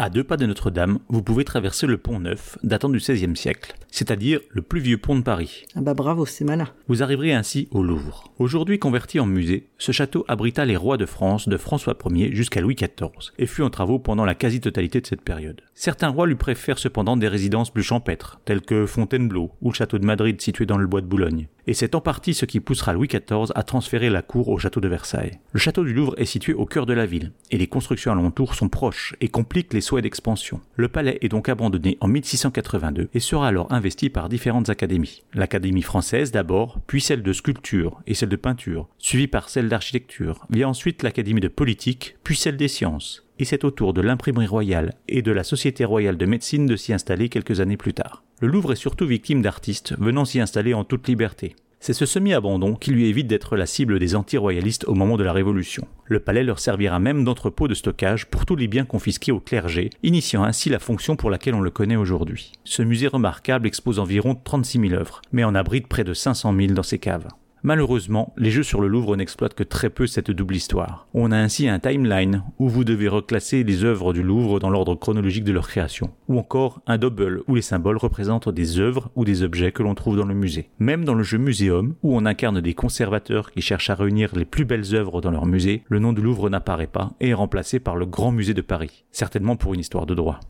À deux pas de Notre-Dame, vous pouvez traverser le pont Neuf, datant du XVIe siècle, c'est-à-dire le plus vieux pont de Paris. Ah bah bravo, c'est malin. Vous arriverez ainsi au Louvre. Aujourd'hui converti en musée, ce château abrita les rois de France de François Ier jusqu'à Louis XIV et fut en travaux pendant la quasi-totalité de cette période. Certains rois lui préfèrent cependant des résidences plus champêtres, telles que Fontainebleau ou le château de Madrid situé dans le bois de Boulogne. Et c'est en partie ce qui poussera Louis XIV à transférer la cour au château de Versailles. Le château du Louvre est situé au cœur de la ville, et les constructions alentours sont proches et compliquent les souhaits d'expansion. Le palais est donc abandonné en 1682 et sera alors investi par différentes académies. L'Académie française d'abord, puis celle de sculpture et celle de peinture, suivie par celle d'architecture. Vient ensuite l'Académie de politique, puis celle des sciences. Et c'est au tour de l'imprimerie royale et de la Société royale de médecine de s'y installer quelques années plus tard. Le Louvre est surtout victime d'artistes venant s'y installer en toute liberté. C'est ce semi-abandon qui lui évite d'être la cible des anti-royalistes au moment de la Révolution. Le palais leur servira même d'entrepôt de stockage pour tous les biens confisqués au clergé, initiant ainsi la fonction pour laquelle on le connaît aujourd'hui. Ce musée remarquable expose environ 36 000 œuvres, mais en abrite près de 500 000 dans ses caves. Malheureusement, les jeux sur le Louvre n'exploitent que très peu cette double histoire. On a ainsi un timeline où vous devez reclasser les œuvres du Louvre dans l'ordre chronologique de leur création, ou encore un double où les symboles représentent des œuvres ou des objets que l'on trouve dans le musée. Même dans le jeu Muséum, où on incarne des conservateurs qui cherchent à réunir les plus belles œuvres dans leur musée, le nom du Louvre n'apparaît pas et est remplacé par le Grand Musée de Paris, certainement pour une histoire de droit.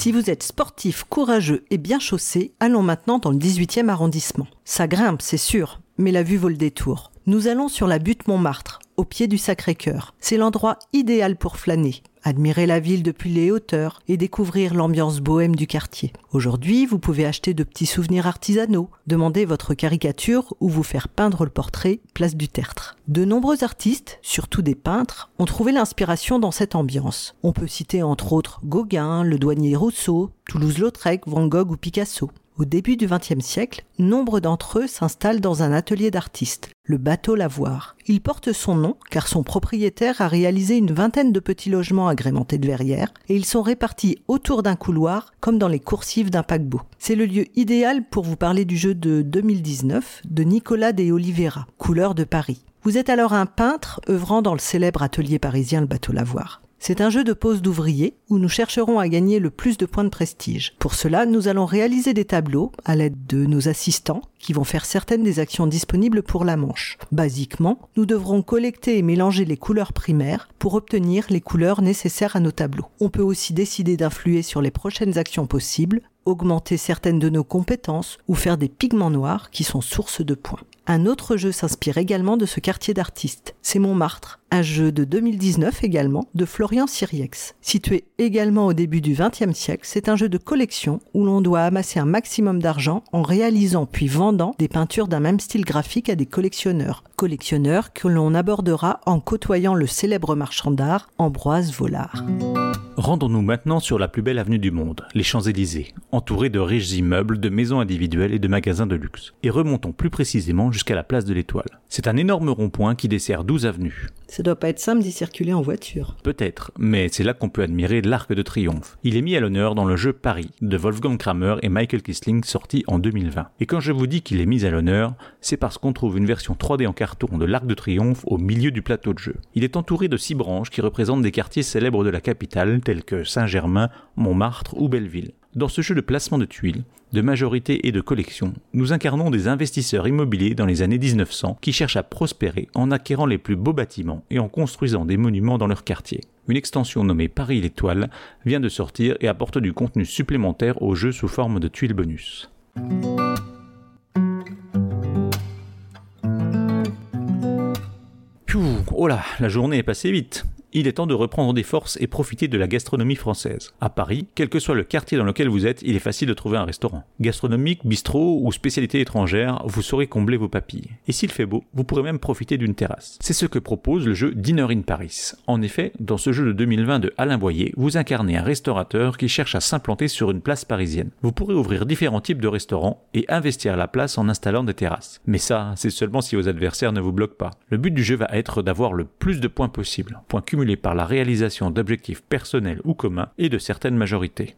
Si vous êtes sportif, courageux et bien chaussé, allons maintenant dans le 18e arrondissement. Ça grimpe, c'est sûr, mais la vue vaut le détour. Nous allons sur la butte Montmartre, au pied du Sacré-Cœur. C'est l'endroit idéal pour flâner, admirer la ville depuis les hauteurs et découvrir l'ambiance bohème du quartier. Aujourd'hui, vous pouvez acheter de petits souvenirs artisanaux, demander votre caricature ou vous faire peindre le portrait place du Tertre. De nombreux artistes, surtout des peintres, ont trouvé l'inspiration dans cette ambiance. On peut citer entre autres Gauguin, le douanier Rousseau, Toulouse-Lautrec, Van Gogh ou Picasso. Au début du XXe siècle, nombre d'entre eux s'installent dans un atelier d'artistes, le bateau Lavoir. Il porte son nom car son propriétaire a réalisé une vingtaine de petits logements agrémentés de verrières et ils sont répartis autour d'un couloir comme dans les coursives d'un paquebot. C'est le lieu idéal pour vous parler du jeu de 2019 de Nicolas de Oliveira, couleur de Paris. Vous êtes alors un peintre œuvrant dans le célèbre atelier parisien le bateau Lavoir. C'est un jeu de pose d'ouvriers où nous chercherons à gagner le plus de points de prestige. Pour cela, nous allons réaliser des tableaux à l'aide de nos assistants qui vont faire certaines des actions disponibles pour la manche. Basiquement, nous devrons collecter et mélanger les couleurs primaires pour obtenir les couleurs nécessaires à nos tableaux. On peut aussi décider d'influer sur les prochaines actions possibles, augmenter certaines de nos compétences ou faire des pigments noirs qui sont source de points. Un autre jeu s'inspire également de ce quartier d'artistes. C'est Montmartre, un jeu de 2019 également de Florian Siriex. Situé également au début du XXe siècle, c'est un jeu de collection où l'on doit amasser un maximum d'argent en réalisant puis vendant des peintures d'un même style graphique à des collectionneurs. Collectionneurs que l'on abordera en côtoyant le célèbre marchand d'art Ambroise Vollard. Rendons-nous maintenant sur la plus belle avenue du monde, les Champs-Élysées, entourée de riches immeubles, de maisons individuelles et de magasins de luxe. Et remontons plus précisément jusqu'à la place de l'Étoile. C'est un énorme rond-point qui dessert 12 avenues. Ça doit pas être simple d'y circuler en voiture. Peut-être, mais c'est là qu'on peut admirer l'Arc de Triomphe. Il est mis à l'honneur dans le jeu Paris de Wolfgang Kramer et Michael Kisling sorti en 2020. Et quand je vous dis qu'il est mis à l'honneur, c'est parce qu'on trouve une version 3D en carton de l'Arc de Triomphe au milieu du plateau de jeu. Il est entouré de six branches qui représentent des quartiers célèbres de la capitale tels que Saint-Germain, Montmartre ou Belleville. Dans ce jeu de placement de tuiles, de majorité et de collection, nous incarnons des investisseurs immobiliers dans les années 1900 qui cherchent à prospérer en acquérant les plus beaux bâtiments et en construisant des monuments dans leur quartier. Une extension nommée Paris l'Étoile vient de sortir et apporte du contenu supplémentaire au jeu sous forme de tuiles bonus. Piou, oh là, la journée est passée vite. Il est temps de reprendre des forces et profiter de la gastronomie française. À Paris, quel que soit le quartier dans lequel vous êtes, il est facile de trouver un restaurant. Gastronomique, bistrot ou spécialité étrangère, vous saurez combler vos papilles. Et s'il fait beau, vous pourrez même profiter d'une terrasse. C'est ce que propose le jeu Dinner in Paris. En effet, dans ce jeu de 2020 de Alain Boyer, vous incarnez un restaurateur qui cherche à s'implanter sur une place parisienne. Vous pourrez ouvrir différents types de restaurants et investir la place en installant des terrasses. Mais ça, c'est seulement si vos adversaires ne vous bloquent pas. Le but du jeu va être d'avoir le plus de points possible, par la réalisation d'objectifs personnels ou communs et de certaines majorités.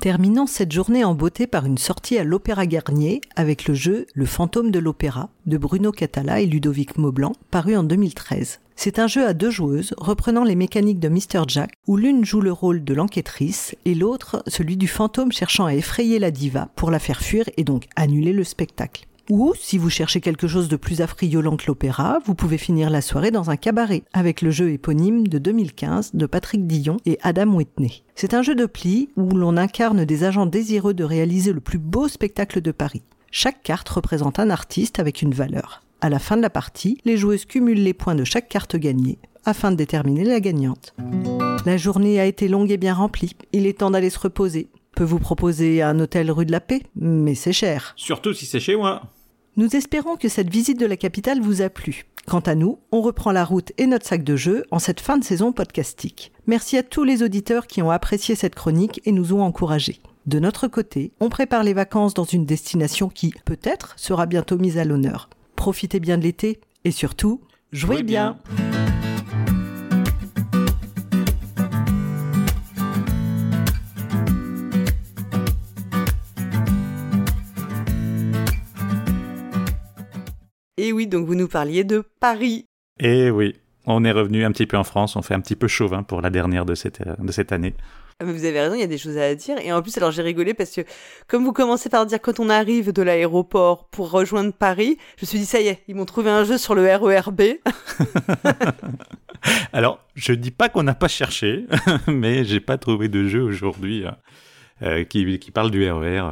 Terminons cette journée en beauté par une sortie à l'Opéra Garnier avec le jeu Le fantôme de l'opéra de Bruno Catala et Ludovic Maublanc, paru en 2013. C'est un jeu à deux joueuses reprenant les mécaniques de Mr. Jack, où l'une joue le rôle de l'enquêtrice et l'autre celui du fantôme cherchant à effrayer la diva pour la faire fuir et donc annuler le spectacle. Ou, si vous cherchez quelque chose de plus affriolant que l'opéra, vous pouvez finir la soirée dans un cabaret, avec le jeu éponyme de 2015 de Patrick Dillon et Adam Whitney. C'est un jeu de pli où l'on incarne des agents désireux de réaliser le plus beau spectacle de Paris. Chaque carte représente un artiste avec une valeur. À la fin de la partie, les joueuses cumulent les points de chaque carte gagnée afin de déterminer la gagnante. La journée a été longue et bien remplie. Il est temps d'aller se reposer. Peut vous proposer un hôtel rue de la Paix, mais c'est cher. Surtout si c'est chez moi. Nous espérons que cette visite de la capitale vous a plu. Quant à nous, on reprend la route et notre sac de jeu en cette fin de saison podcastique. Merci à tous les auditeurs qui ont apprécié cette chronique et nous ont encouragés. De notre côté, on prépare les vacances dans une destination qui, peut-être, sera bientôt mise à l'honneur. Profitez bien de l'été et surtout, jouez, bien. Et oui, donc vous nous parliez de Paris. Et oui, on est revenu un petit peu en France, on fait un petit peu chauvin pour la dernière de cette, euh, de cette année. Ah, mais vous avez raison, il y a des choses à dire. Et en plus, alors j'ai rigolé parce que, comme vous commencez par dire quand on arrive de l'aéroport pour rejoindre Paris, je me suis dit, ça y est, ils m'ont trouvé un jeu sur le RERB. <laughs> Alors, je dis pas qu'on n'a pas cherché, <laughs> mais j'ai pas trouvé de jeu aujourd'hui euh, qui, qui parle du RER.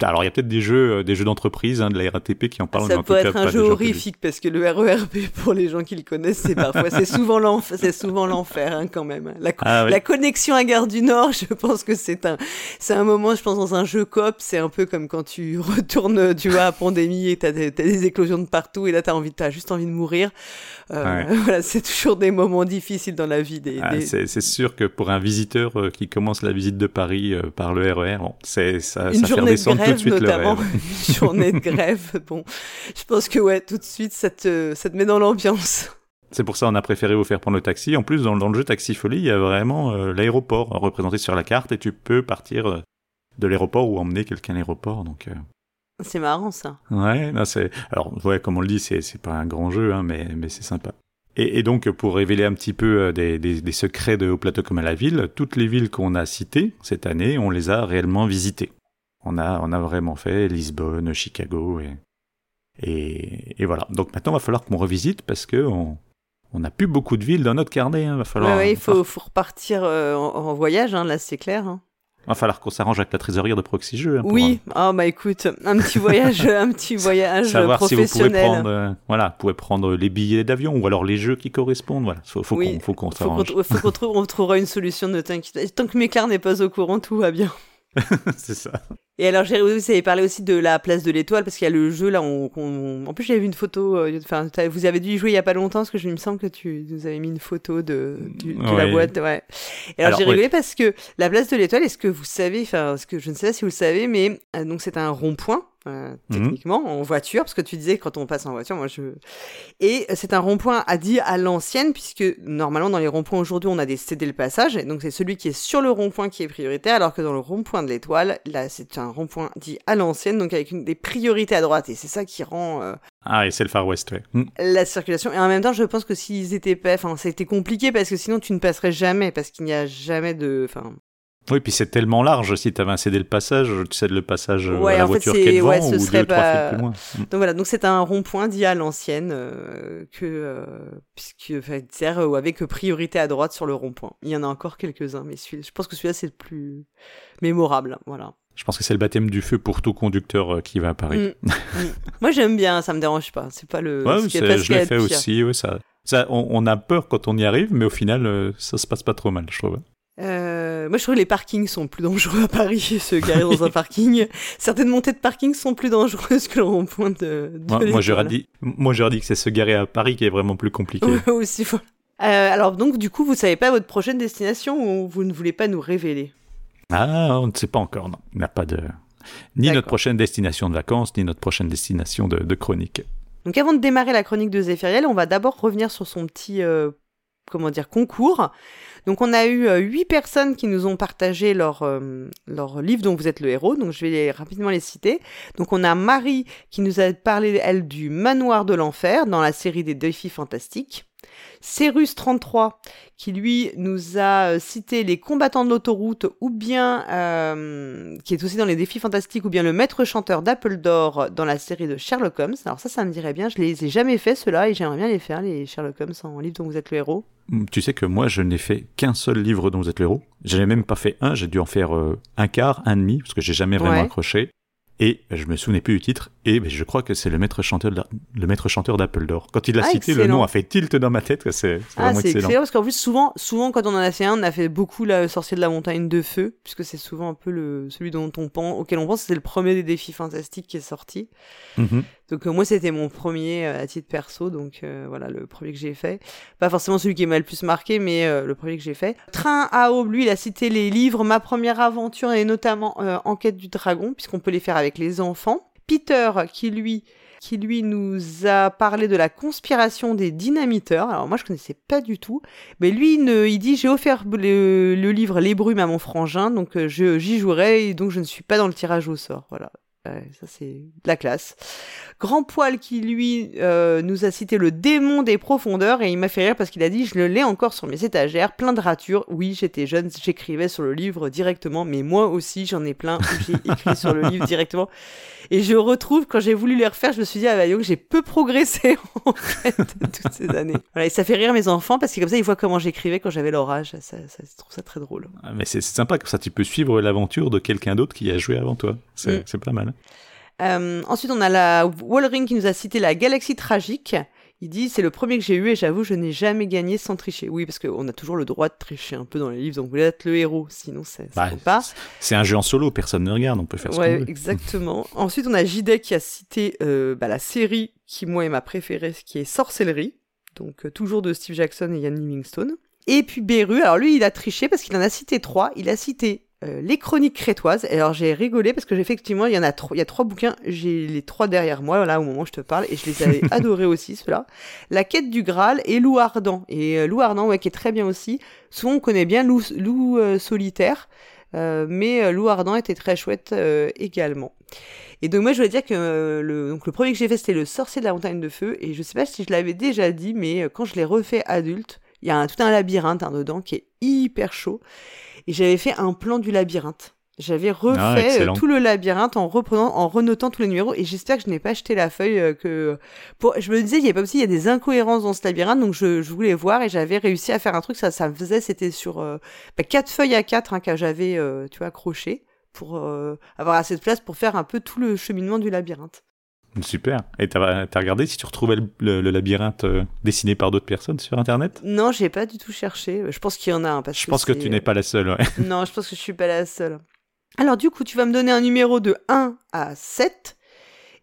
Alors, il y a peut-être des jeux, euh, des jeux d'entreprise, hein, de la RATP qui en parlent. mais Ça en peut être un jeu horrifique parce que le RERB, <laughs> pour les gens qui le connaissent, c'est parfois, c'est souvent l'enfer, c'est souvent l'enfer, hein, quand même. La, Ah la connexion à Gare du Nord, <laughs> je pense que c'est un, c'est un moment, je pense, dans un jeu coop, c'est un peu comme quand tu <laughs> retournes, tu vois, à Pandémie et t'as des, t'as des éclosions de partout et là t'as envie, t'as juste envie de mourir. Euh, Ouais. <laughs> Voilà, c'est toujours des moments difficiles dans la vie des, Ah, des- c'est sûr que pour un visiteur euh, qui commence la visite de Paris euh, par le RER, bon, c'est ça, une ça fait journée de redescendre tout de suite notamment, le <laughs> RER. une journée de grève. Bon, je pense que ouais, tout de suite, ça te, ça te met dans l'ambiance. C'est pour ça on a préféré vous faire prendre le taxi. En plus, dans, dans le jeu Taxi Folie, il y a vraiment l'aéroport représenté sur la carte et tu peux partir de l'aéroport ou emmener quelqu'un à l'aéroport. Donc, C'est marrant ça. ouais, non, c'est. Alors, ouais, comme on le dit, c'est c'est pas un grand jeu, hein, mais mais c'est sympa. Et, et donc, pour révéler un petit peu euh, des, des, des secrets de Haut Plateau comme à la ville, toutes les villes qu'on a citées cette année, on les a réellement visitées. On a, on a vraiment fait Lisbonne, Chicago et, et, et voilà. Donc maintenant, il va falloir qu'on revisite parce que on, on n'a plus beaucoup de villes dans notre carnet. hein. Va falloir, Ouais, ouais, il faut, faut repartir euh, en, en voyage, hein, là c'est clair. hein. Va falloir qu'on s'arrange avec la trésorière de Proxy Jeux. hein, Oui, ah bah écoute, un petit voyage, <laughs> un petit voyage savoir si vous pouvez prendre, euh, voilà, vous pouvez prendre les billets d'avion ou alors les jeux qui correspondent. Voilà, faut, faut Oui, qu'on, faut qu'on faut qu'on s'arrange. faut qu'on <laughs> trouve, on trouvera une solution, ne t'inquiète. Tant que Méclar n'est pas au courant, tout va bien. <laughs> c'est ça. Et alors, j'ai vous avez parlé aussi de la place de l'étoile, parce qu'il y a le jeu là, on, qu'on- en plus j'avais vu une photo, euh, enfin, vous avez dû y jouer il y a pas longtemps, parce que je il me semble que tu nous avais mis une photo de, du- de la boîte, ouais. Et alors, Alors, j'ai ouais. rigolé parce que la place de l'étoile, est-ce que vous savez, enfin, ce que je ne sais pas si vous le savez, mais euh, donc c'est un rond-point. Euh, Mhm. techniquement en voiture parce que tu disais quand on passe en voiture moi je et c'est un rond-point à dit à l'ancienne puisque normalement dans les ronds-points aujourd'hui on a des cédés le passage et donc c'est celui qui est sur le rond-point qui est prioritaire alors que dans le rond-point de l'étoile là c'est un rond-point dit à l'ancienne donc avec une, des priorités à droite et c'est ça qui rend euh, Ah, et c'est le Far West, ouais. Mm. la circulation et en même temps je pense que s'ils étaient pas enfin c'était compliqué parce que sinon tu ne passerais jamais parce qu'il n'y a jamais de enfin Oui, puis c'est tellement large. Si tu avais un cédé le passage, tu cèdes le passage euh, Ouais, à la voiture qui est devant ouais, ce ou serait deux, trois pas- plus loin. Mm. Donc voilà, donc c'est un rond-point dit à l'ancienne euh, que euh, puisque enfin, sert euh, avec priorité à droite sur le rond-point. Il y en a encore quelques-uns, mais celui- je pense que celui-là c'est le plus mémorable. Voilà. Je pense que c'est le baptême du feu pour tout conducteur euh, qui va à Paris. Mm, <laughs> mm. Moi j'aime bien, ça me dérange pas. C'est pas le. Ouais, c'est- pas je l'ai fait aussi. Ouais, ça, Ça, on, on a peur quand on y arrive, mais au final, ça se passe pas trop mal, je trouve. Euh, moi, je trouve que les parkings sont plus dangereux à Paris, <laughs> se garer dans un <laughs> parking. Certaines montées de parking sont plus dangereuses que le rond-point de, de Moi, moi, j'aurais dit, moi, j'aurais dit que c'est se garer à Paris qui est vraiment plus compliqué. Ouais, aussi. Euh, alors, donc, du coup, vous savez pas votre prochaine destination ou vous ne voulez pas nous révéler? Ah, on ne sait pas encore, non. On n'a pas de. Ni notre prochaine destination de vacances, ni notre prochaine destination de, de chronique. Donc avant de démarrer la chronique de Zéphiriel, on va d'abord revenir sur son petit euh, comment dire concours. Donc on a eu euh, huit personnes qui nous ont partagé leur euh, leur livre dont vous êtes le héros. Donc je vais rapidement les citer. Donc on a Marie qui nous a parlé elle du manoir de l'enfer dans la série des défis fantastiques. Cérus 33 qui lui nous a euh, cité les combattants de l'autoroute ou bien euh, qui est aussi dans les défis fantastiques ou bien le maître chanteur d'Apple d'or dans la série de Sherlock Holmes. Alors ça ça me dirait bien, je les ai jamais fait ceux-là et j'aimerais bien les faire les Sherlock Holmes en livre dont vous êtes le héros. Mm, Tu sais que moi, je n'ai fait qu'un seul livre dont vous êtes le héros. Je n'ai même pas fait un, j'ai dû en faire euh, un quart, un demi, parce que j'ai jamais vraiment Ouais. accroché. Et je me souvenais plus du titre. Et ben, je crois que c'est le maître chanteur, de- le maître chanteur d'Apple d'or. Quand il a Ah, cité, le nom a fait tilt dans ma tête. C'est Ah, vraiment c'est excellent. excellent parce qu'en plus, souvent, souvent, quand on en a fait un, on a fait beaucoup le sorcier de la montagne de feu, puisque c'est souvent un peu le, celui dont on pense, auquel on pense, c'est le premier des défis fantastiques qui est sorti. Mhm. Donc, euh, moi, c'était mon premier euh, à titre perso, donc euh, voilà, le premier que j'ai fait. Pas forcément celui qui m'a le plus marqué, mais le premier que j'ai fait. Train à Aube, lui, il a cité les livres Ma première aventure et notamment Enquête du dragon, puisqu'on peut les faire avec les enfants. Peter, qui lui qui lui nous a parlé de la conspiration des dynamiteurs. Alors moi je connaissais pas du tout, mais lui il, dit j'ai offert le, livre Les brumes à mon frangin, donc j'y jouerai et donc je ne suis pas dans le tirage au sort. Voilà. Ouais, ça c'est de la classe. Grand Poil qui lui euh, nous a cité le démon des profondeurs et il m'a fait rire parce qu'il a dit je le l'ai encore sur mes étagères, plein de ratures. Oui, j'étais jeune, j'écrivais sur le livre directement, mais moi aussi j'en ai plein où j'ai <laughs> écrit sur le livre directement. Et je retrouve quand j'ai voulu les refaire, je me suis dit ah bah donc, j'ai peu progressé <laughs> en fait toutes ces années. Voilà, et ça fait rire mes enfants parce que comme ça ils voient comment j'écrivais quand j'avais leur âge. Ça, ça, je trouve ça très drôle. Ah, Mais c'est sympa, comme ça tu peux suivre l'aventure de quelqu'un d'autre qui a joué avant toi. C'est Mm. c'est pas mal. Euh, ensuite, on a la Wallring qui nous a cité la galaxie tragique. Il dit c'est le premier que j'ai eu et j'avoue je n'ai jamais gagné sans tricher. Oui parce qu'on a toujours le droit de tricher un peu dans les livres donc vous voulez être le héros sinon ça ça Bah, pas. C'est un jeu en solo, personne ne regarde, on peut faire ce Ouais qu'on veut. exactement. <laughs> Ensuite on a Jidek qui a cité euh, bah, la série qui moi est ma préférée qui est Sorcellerie donc euh, toujours de Steve Jackson et Ian Livingstone. Et puis Beru alors lui il a triché parce qu'il en a cité trois. Il a cité euh, les chroniques crétoises. Et alors j'ai rigolé parce que effectivement il y en a trois, il y a trois bouquins, j'ai les trois derrière moi là au moment où je te parle et je les avais <laughs> adorés aussi ceux-là. La quête du Graal et Loup ardent. Et euh, Loup ardent ouais qui est très bien aussi. Souvent on connaît bien Loup, Loup euh, solitaire, euh, mais Loup ardent était très chouette également. Et donc moi je voulais dire que le, donc, le premier que j'ai fait c'était le sorcier de la montagne de feu et je sais pas si je l'avais déjà dit mais quand je l'ai refait adulte, il y a un- tout un labyrinthe hein, dedans qui est hyper chaud et j'avais fait un plan du labyrinthe. J'avais refait Ah, euh, excellent. tout le labyrinthe en reprenant, en renotant tous les numéros et j'espère que je n'ai pas acheté la feuille euh, que pour, je me disais il y a pas aussi il y a des incohérences dans ce labyrinthe donc je, je voulais voir et j'avais réussi à faire un truc ça ça me faisait c'était sur euh, bah, quatre feuilles à quatre hein, que j'avais euh, tu vois accroché pour euh, avoir assez de place pour faire un peu tout le cheminement du labyrinthe. Super. Et t'as as regardé si tu retrouvais le, le- le labyrinthe euh, dessiné par d'autres personnes sur Internet? Non, j'ai pas du tout cherché. Je pense qu'il y en a un parce Je pense que tu n'es pas la seule. ouais. Non, je pense que je suis pas la seule. Alors du coup, tu vas me donner un numéro de 1 à 7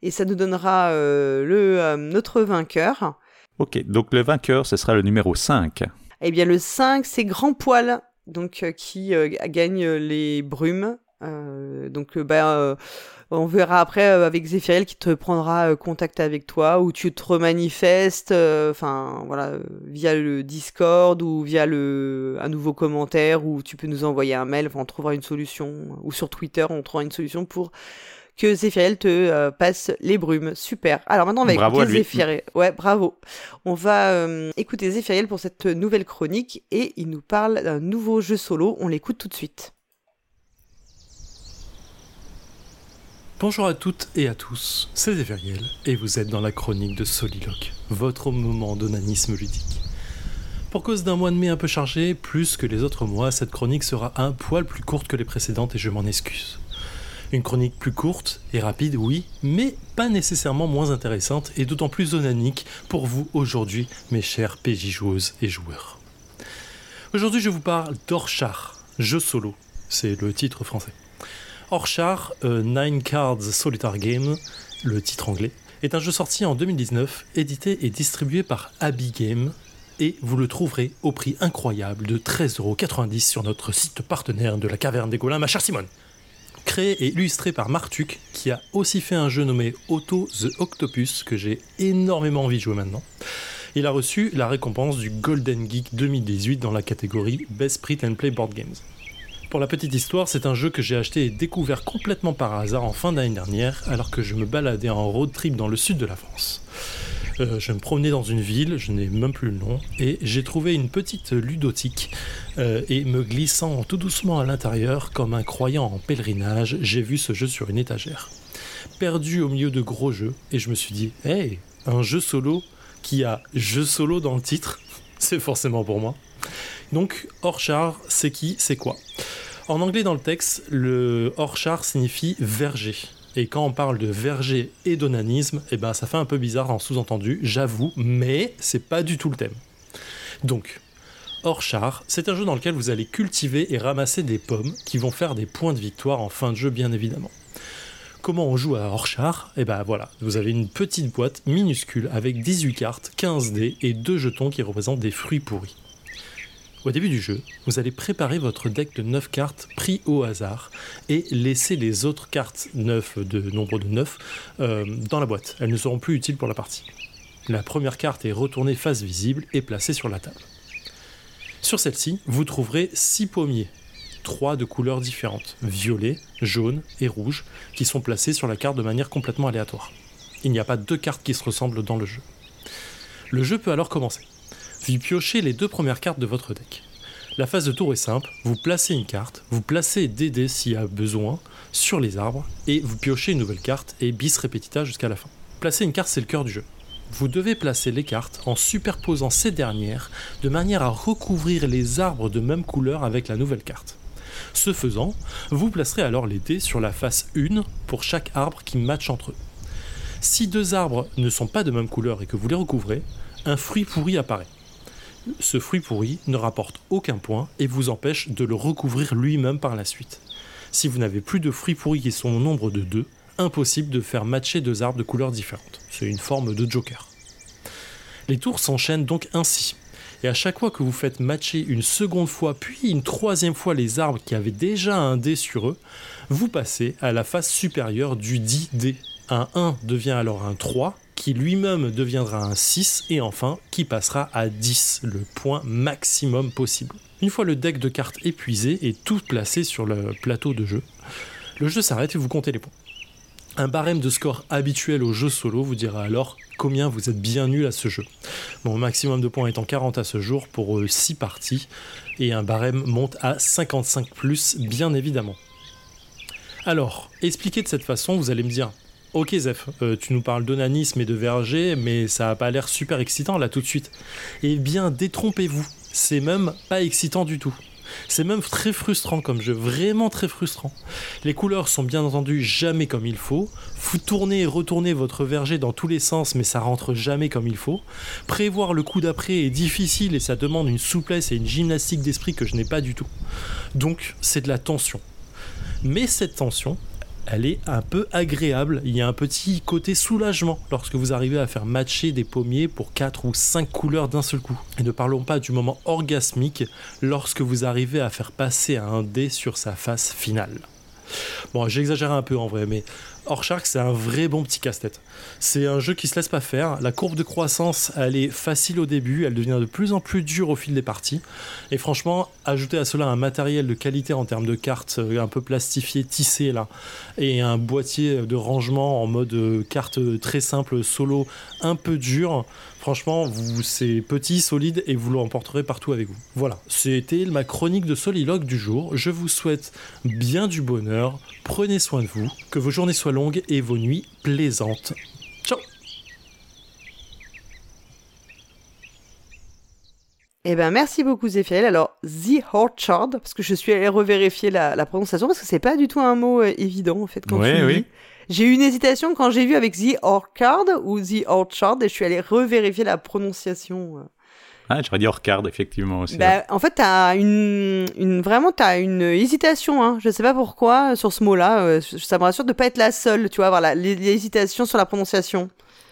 et ça nous donnera euh, le euh, notre vainqueur. Ok, donc le vainqueur, ce sera le numéro 5. Eh bien le 5, c'est Grand Poil donc euh, qui euh, gagne euh, les brumes. Euh, donc euh, bah euh, on verra après euh, avec Zéphiriel qui te prendra euh, contact avec toi ou tu te remanifestes euh, enfin voilà via le Discord ou via le un nouveau commentaire ou tu peux nous envoyer un mail on trouvera une solution ou sur Twitter on trouvera une solution pour que Zéphiriel te euh, passe les brumes. Super. Alors maintenant, on va Bravo écouter. Zéphiriel. Ouais, bravo. On va euh, écouter Zéphiriel pour cette nouvelle chronique et il nous parle d'un nouveau jeu solo. On l'écoute tout de suite. Bonjour à toutes et à tous, c'est Zéphiriel et vous êtes dans la chronique de Soliloque, votre moment d'onanisme ludique. Pour cause d'un mois de mai un peu chargé, plus que les autres mois, cette chronique sera un poil plus courte que les précédentes et je m'en excuse. Une chronique plus courte et rapide, oui, mais pas nécessairement moins intéressante et d'autant plus onanique pour vous aujourd'hui, mes chers PJ joueuses et joueurs. Aujourd'hui, je vous parle d'Orchard, jeu solo, c'est le titre français. Orchard, euh, Nine Cards Solitaire Game, le titre anglais, est un jeu sorti en 2019, édité et distribué par Abbey Game, et vous le trouverez au prix incroyable de 13,90€ sur notre site partenaire de la Caverne des Golins, ma chère Simone. Créé et illustré par Martuk, qui a aussi fait un jeu nommé Auto the Octopus, que j'ai énormément envie de jouer maintenant. Il a reçu la récompense du Golden Geek 2018 dans la catégorie Best Print and Play Board Games. Pour la petite histoire, c'est un jeu que j'ai acheté et découvert complètement par hasard en fin d'année dernière, alors que je me baladais en road trip dans le sud de la France. Euh, je me promenais dans une ville, je n'ai même plus le nom, et j'ai trouvé une petite ludotique. euh, et me glissant tout doucement à l'intérieur, comme un croyant en pèlerinage, j'ai vu ce jeu sur une étagère. Perdu au milieu de gros jeux, et je me suis dit, hey, un jeu solo qui a jeu solo dans le titre, <laughs> c'est forcément pour moi. Donc, Orchard, c'est qui, c'est quoi? En anglais, dans le texte, le Orchard signifie verger. Et quand on parle de verger et d'onanisme, eh ben, ça fait un peu bizarre en sous-entendu, j'avoue, mais c'est pas du tout le thème. Donc, Orchard, c'est un jeu dans lequel vous allez cultiver et ramasser des pommes qui vont faire des points de victoire en fin de jeu, bien évidemment. Comment on joue à Orchard Eh ben voilà, vous avez une petite boîte minuscule avec 18 cartes, 15 dés et deux jetons qui représentent des fruits pourris. Au début du jeu, vous allez préparer votre deck de 9 cartes pris au hasard et laisser les autres cartes 9 de nombre de 9 euh, dans la boîte. Elles ne seront plus utiles pour la partie. La première carte est retournée face visible et placée sur la table. Sur celle-ci, vous trouverez 6 pommiers, 3 de couleurs différentes, violet, jaune et rouge, qui sont placés sur la carte de manière complètement aléatoire. Il n'y a pas deux cartes qui se ressemblent dans le jeu. Le jeu peut alors commencer. Vous piochez les deux premières cartes de votre deck. La phase de tour est simple, vous placez une carte, vous placez des dés s'il y a besoin sur les arbres, et vous piochez une nouvelle carte et bis repetita jusqu'à la fin. Placer une carte, c'est le cœur du jeu. Vous devez placer les cartes en superposant ces dernières de manière à recouvrir les arbres de même couleur avec la nouvelle carte. Ce faisant, vous placerez alors les dés sur la face 1 pour chaque arbre qui match entre eux. Si deux arbres ne sont pas de même couleur et que vous les recouvrez, un fruit pourri apparaît. Ce fruit pourri ne rapporte aucun point et vous empêche de le recouvrir lui-même par la suite. Si vous n'avez plus de fruits pourris qui sont au nombre de deux, impossible de faire matcher deux arbres de couleurs différentes. C'est une forme de joker. Les tours s'enchaînent donc ainsi. Et à chaque fois que vous faites matcher une seconde fois, puis une troisième fois les arbres qui avaient déjà un dé sur eux, vous passez à la face supérieure du dit dé. Un 1 devient alors un 3, qui lui-même deviendra un 6, et enfin qui passera à 10, le point maximum possible. Une fois le deck de cartes épuisé et tout placé sur le plateau de jeu, le jeu s'arrête et vous comptez les points. Un barème de score habituel au jeu solo vous dira alors combien vous êtes bien nul à ce jeu. Mon maximum de points étant 40 à ce jour pour 6 parties, et un barème monte à 55 plus, bien évidemment. Alors, expliqué de cette façon, vous allez me dire Ok Zef, euh, tu nous parles d'onanisme et de verger, mais ça a pas l'air super excitant là tout de suite. Eh bien, détrompez-vous, c'est même pas excitant du tout. C'est même très frustrant comme jeu, vraiment très frustrant. Les couleurs sont bien entendu jamais comme il faut. Vous tournez et retournez votre verger dans tous les sens, mais ça rentre jamais comme il faut. Prévoir le coup d'après est difficile et ça demande une souplesse et une gymnastique d'esprit que je n'ai pas du tout. Donc, c'est de la tension. Mais cette tension, elle est un peu agréable. Il y a un petit côté soulagement lorsque vous arrivez à faire matcher des pommiers pour 4 ou 5 couleurs d'un seul coup. Et ne parlons pas du moment orgasmique lorsque vous arrivez à faire passer un dé sur sa face finale. Bon, j'exagère un peu en vrai, mais Orchard, c'est un vrai bon petit casse-tête. C'est un jeu qui se laisse pas faire. La courbe de croissance, elle est facile au début, elle devient de plus en plus dure au fil des parties. Et franchement, ajouter à cela un matériel de qualité en termes de cartes euh, un peu plastifié, tissé là, et un boîtier de rangement en mode euh, carte très simple, solo, un peu dur. Franchement, vous, c'est petit, solide et vous l'emporterez partout avec vous. Voilà, c'était ma chronique de soliloque du jour. Je vous souhaite bien du bonheur, prenez soin de vous, que vos journées soient longues et vos nuits plaisantes. Ciao Eh ben merci beaucoup Zéphiriel. Alors The Orchard, parce que je suis allée revérifier la, la prononciation parce que c'est pas du tout un mot euh, évident en fait quand Ouais, tu oui. dis. J'ai eu une hésitation quand j'ai vu avec The Orchard ou The Orchard et je suis allée revérifier la prononciation. Ah, j'aurais dit Orcard, effectivement aussi. Bah, en fait, t'as une, une vraiment t'as une hésitation. Hein. Je sais pas pourquoi sur ce mot-là. euh, ça me rassure de pas être la seule. Tu vois, avoir l'hésitation sur la prononciation.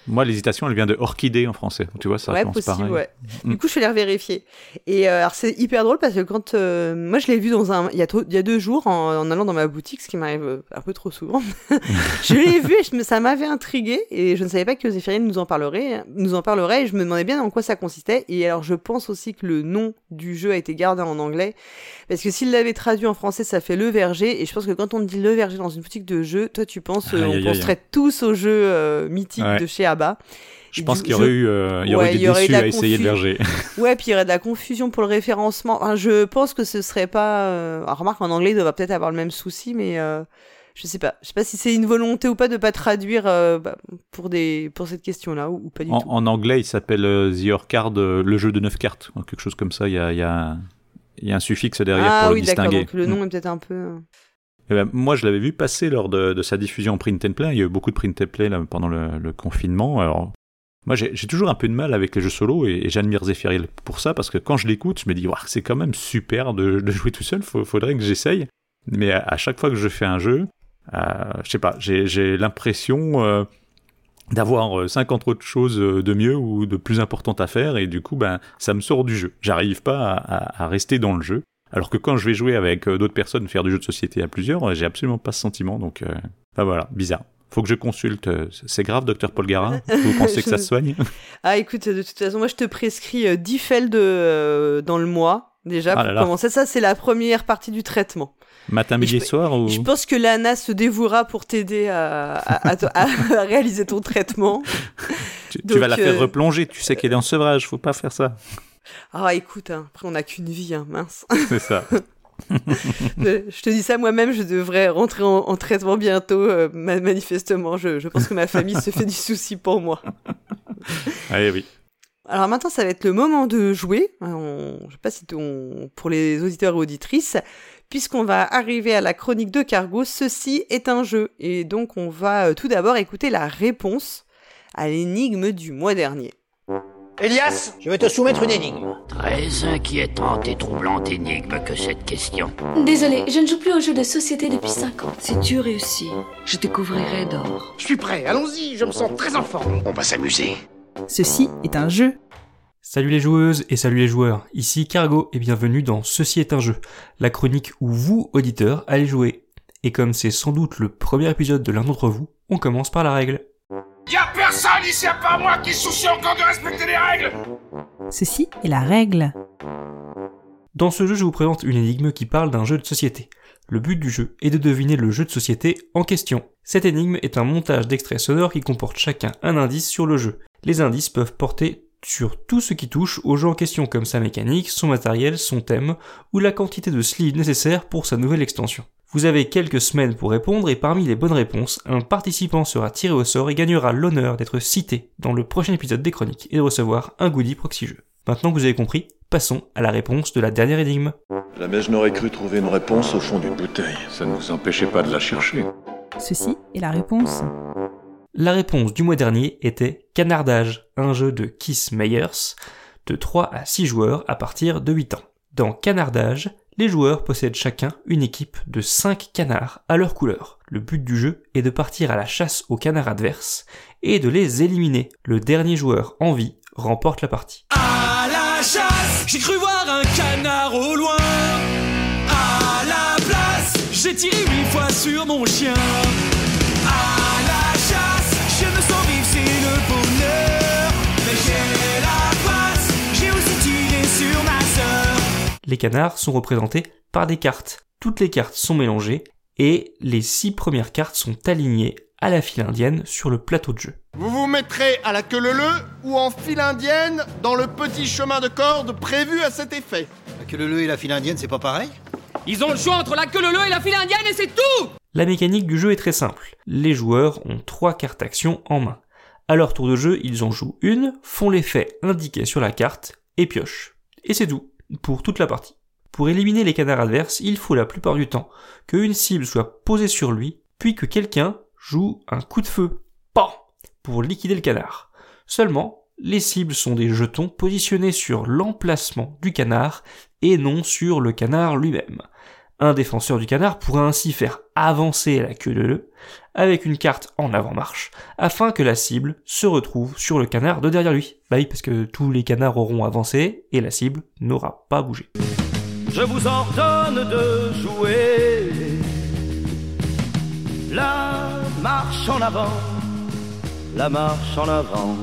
Moi, l'hésitation, elle vient de orchidée en français. Tu vois, ça ouais, possible, pareil. ouais. Mm. Du coup, je suis allée revérifier. Et euh, alors, c'est hyper drôle parce que quand euh, moi je l'ai vu dans un, il y a, trop- il y a deux jours en, en allant dans ma boutique, ce qui m'arrive euh, un peu trop souvent. <laughs> je l'ai vu et je ça m'avait intrigué et je ne savais pas que Zéphirine nous en parlerait, nous en parlerait et je me demandais bien en quoi ça consistait. Et alors, je pense aussi que le nom du jeu a été gardé en anglais parce que s'il l'avait traduit en français, ça fait le verger. Et je pense que quand on dit le verger dans une boutique de jeux, toi tu penses, euh, on penserait tous au jeu euh, mythique Ouais. de chez Abba. Je pense qu'il y aurait eu, euh, il y aurait Ouais, eu des y aurait déçus de à essayer de verger. <laughs> Ouais, puis il y aurait de la confusion pour le référencement. Enfin, je pense que ce serait pas. Euh... alors, remarque, en anglais, il doit peut-être avoir le même souci, mais euh, je sais pas. Je sais pas si c'est une volonté ou pas de pas traduire euh, bah, pour des pour cette question-là ou, ou pas du En, tout. en anglais, il s'appelle euh, The Orcard, euh, le jeu de 9 cartes. Quelque chose comme ça. Il y a, il y a, il y a un suffixe derrière ah pour oui, le distinguer. Donc le nom est peut-être un peu. euh, Eh ben, moi, je l'avais vu passer lors de, de sa diffusion en print and play. Il y a eu beaucoup de print and play là, pendant le, le confinement. Alors, moi, j'ai toujours un peu de mal avec les jeux solo et, et j'admire Zephyriel pour ça parce que quand je l'écoute, je me dis, c'est quand même super de, de jouer tout seul. Faudrait que j'essaye. Mais à, à chaque fois que je fais un jeu, euh, je sais pas, j'ai j'ai l'impression euh, d'avoir euh, 50 autres choses euh, de mieux ou de plus importantes à faire et du coup, ben, ça me sort du jeu. J'arrive pas à, à- à rester dans le jeu. Alors que quand je vais jouer avec euh, d'autres personnes, faire du jeu de société à plusieurs, euh, j'ai absolument pas ce sentiment. Donc, euh, enfin voilà, bizarre. Faut que je consulte. euh, C'est grave, docteur Paul Garin Vous <laughs> pensez que ça se soigne? Ah, écoute, de toute façon, moi, je te prescris euh, 10 fel de euh, dans le mois déjà Ah pour là là. commencer. Ça, c'est la première partie du traitement. Matin, midi et soir ou... Je pense que Lana se dévouera pour t'aider à, à- à- à <laughs> réaliser ton traitement. Tu, vas la faire euh, replonger. Tu sais qu'elle est en sevrage. Faut pas faire ça. Ah, écoute, hein, après, on n'a qu'une vie, hein, mince. C'est ça. <laughs> je te dis ça moi-même, je devrais rentrer en, en traitement bientôt. euh, ma- manifestement, je, je pense que ma famille se fait du souci pour moi. Allez, oui. Alors maintenant, ça va être le moment de jouer. Euh, On, je sais pas si on, pour les auditeurs et auditrices, puisqu'on va arriver à la chronique de Cargo. Ceci est un jeu, et donc on va euh, tout d'abord écouter la réponse à l'énigme du mois dernier. Elias, je vais te soumettre une énigme. Très inquiétante et troublante énigme que cette question. Désolé, je ne joue plus aux jeux de société depuis 5 ans. Si tu réussis, je te couvrirai d'or. Je suis prêt, allons-y, je me sens très en forme. On va s'amuser. Ceci est un jeu. Salut les joueuses et salut les joueurs, ici Cargo et bienvenue dans Ceci est un jeu, la chronique où vous, auditeurs, allez jouer. Et comme c'est sans doute le premier épisode de l'un d'entre vous, on commence par la règle. Y'a personne ici à part moi qui soucie encore de respecter les règles Ceci est la règle. Dans ce jeu, je vous présente une énigme qui parle d'un jeu de société. Le but du jeu est de deviner le jeu de société en question. Cette énigme est un montage d'extraits sonores qui comporte chacun un indice sur le jeu. Les indices peuvent porter sur tout ce qui touche au jeu en question comme sa mécanique, son matériel, son thème ou la quantité de sleeves nécessaire pour sa nouvelle extension. Vous avez quelques semaines pour répondre et parmi les bonnes réponses, un participant sera tiré au sort et gagnera l'honneur d'être cité dans le prochain épisode des chroniques et de recevoir un goodie proxy jeu. Maintenant que vous avez compris, passons à la réponse de la dernière énigme. Jamais je n'aurais cru trouver une réponse au fond d'une bouteille. Ça ne nous empêchait pas de la chercher. Ceci est la réponse. La réponse du mois dernier était Canardage, un jeu de Kiss Meyers, de 3 à 6 joueurs à partir de 8 ans. Dans Canardage, les joueurs possèdent chacun une équipe de 5 canards à leur couleur. Le but du jeu est de partir à la chasse aux canards adverses et de les éliminer. Le dernier joueur en vie remporte la partie. À la chasse, j'ai cru voir un canard au loin. À la place, j'ai tiré huit fois sur mon chien. Les canards sont représentés par des cartes. Toutes les cartes sont mélangées et les 6 premières cartes sont alignées à la file indienne sur le plateau de jeu. Vous vous mettrez à la queue leu ou en file indienne dans le petit chemin de corde prévu à cet effet. La queue leu et la file indienne, c'est pas pareil? Ils ont le choix entre la queue leu et la file indienne et c'est tout La mécanique du jeu est très simple. Les joueurs ont trois cartes action en main. À leur tour de jeu, ils en jouent une, font l'effet indiqué sur la carte et piochent. Et c'est tout, pour toute la partie. Pour éliminer les canards adverses, il faut la plupart du temps qu'une cible soit posée sur lui, puis que quelqu'un joue un coup de feu, PAN, pour liquider le canard. Seulement, les cibles sont des jetons positionnés sur l'emplacement du canard et non sur le canard lui-même. Un défenseur du canard pourra ainsi faire avancer la queue de le avec une carte en avant-marche, afin que la cible se retrouve sur le canard de derrière lui. Bah oui, parce que tous les canards auront avancé et la cible n'aura pas bougé. Je vous ordonne de jouer la marche en avant, la marche en avant.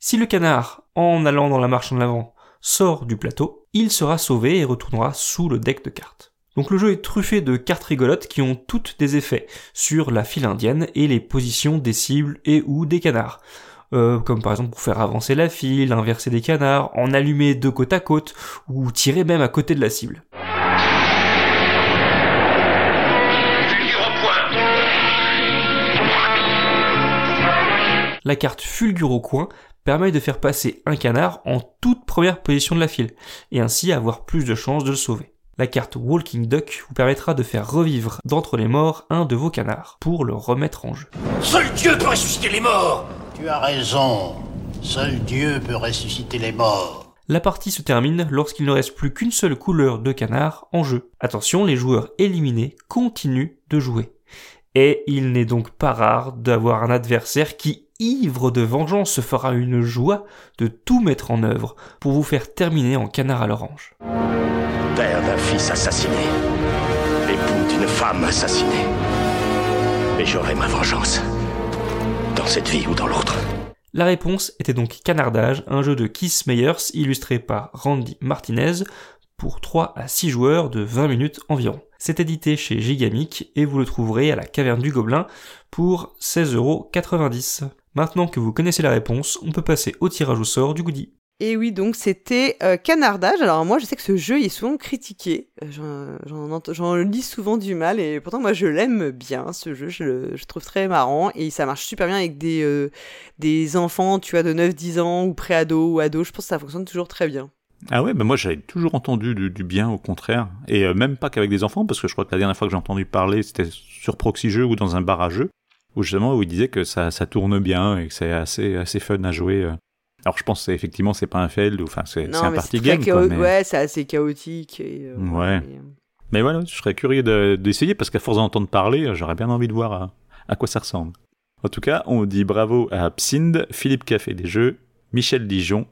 Si le canard, en allant dans la marche en avant, sort du plateau, il sera sauvé et retournera sous le deck de cartes. Donc le jeu est truffé de cartes rigolotes qui ont toutes des effets sur la file indienne et les positions des cibles et ou des canards. Euh, comme par exemple pour faire avancer la file, inverser des canards, en allumer deux côte à côte, ou tirer même à côté de la cible. La carte Fulgure au coin permet de faire passer un canard en toute première position de la file, et ainsi avoir plus de chances de le sauver. La carte Walking Duck vous permettra de faire revivre d'entre les morts un de vos canards, pour le remettre en jeu. Seul Dieu peut ressusciter les morts Tu as raison. Seul Dieu peut ressusciter les morts. La partie se termine lorsqu'il ne reste plus qu'une seule couleur de canard en jeu. Attention, les joueurs éliminés continuent de jouer. Et il n'est donc pas rare d'avoir un adversaire qui, ivre de vengeance, se fera une joie de tout mettre en œuvre pour vous faire terminer en canard à l'orange. Père d'un fils assassiné, époux d'une femme assassinée. Et j'aurai ma vengeance. Dans cette vie ou dans l'autre. La réponse était donc Canardage, un jeu de Keith Meyers illustré par Randy Martinez pour 3 à 6 joueurs de 20 minutes environ. C'est édité chez Gigamic et vous le trouverez à la Caverne du Gobelin pour 16,90€. Maintenant que vous connaissez la réponse, on peut passer au tirage au sort du goodie. Et oui, donc c'était euh, Canardage. Alors moi, je sais que ce jeu il est souvent critiqué. Euh, J'en- lis souvent du mal et pourtant moi je l'aime bien ce jeu. Je le je trouve très marrant et ça marche super bien avec des euh, des enfants, tu vois, de 9-10 ans ou pré-ado ou ado. Je pense que ça fonctionne toujours très bien. Ah ouais, bah moi j'avais toujours entendu du, du bien au contraire. Et euh, même pas qu'avec des enfants, parce que je crois que la dernière fois que j'ai entendu parler, c'était sur Proxy Jeux ou dans un bar à jeux, où justement où il disait que ça, ça tourne bien et que c'est assez, assez fun à jouer. euh. Alors je pense effectivement c'est pas un fail, enfin c'est un party game. Quoi, mais... Ouais, c'est assez chaotique. Et, euh, Ouais. mais, euh, Mais voilà, je serais curieux de- d'essayer parce qu'à force d'entendre parler, j'aurais bien envie de voir à, à quoi ça ressemble. En tout cas, on dit bravo à Psind, Philippe Café des Jeux, Michel Dijon,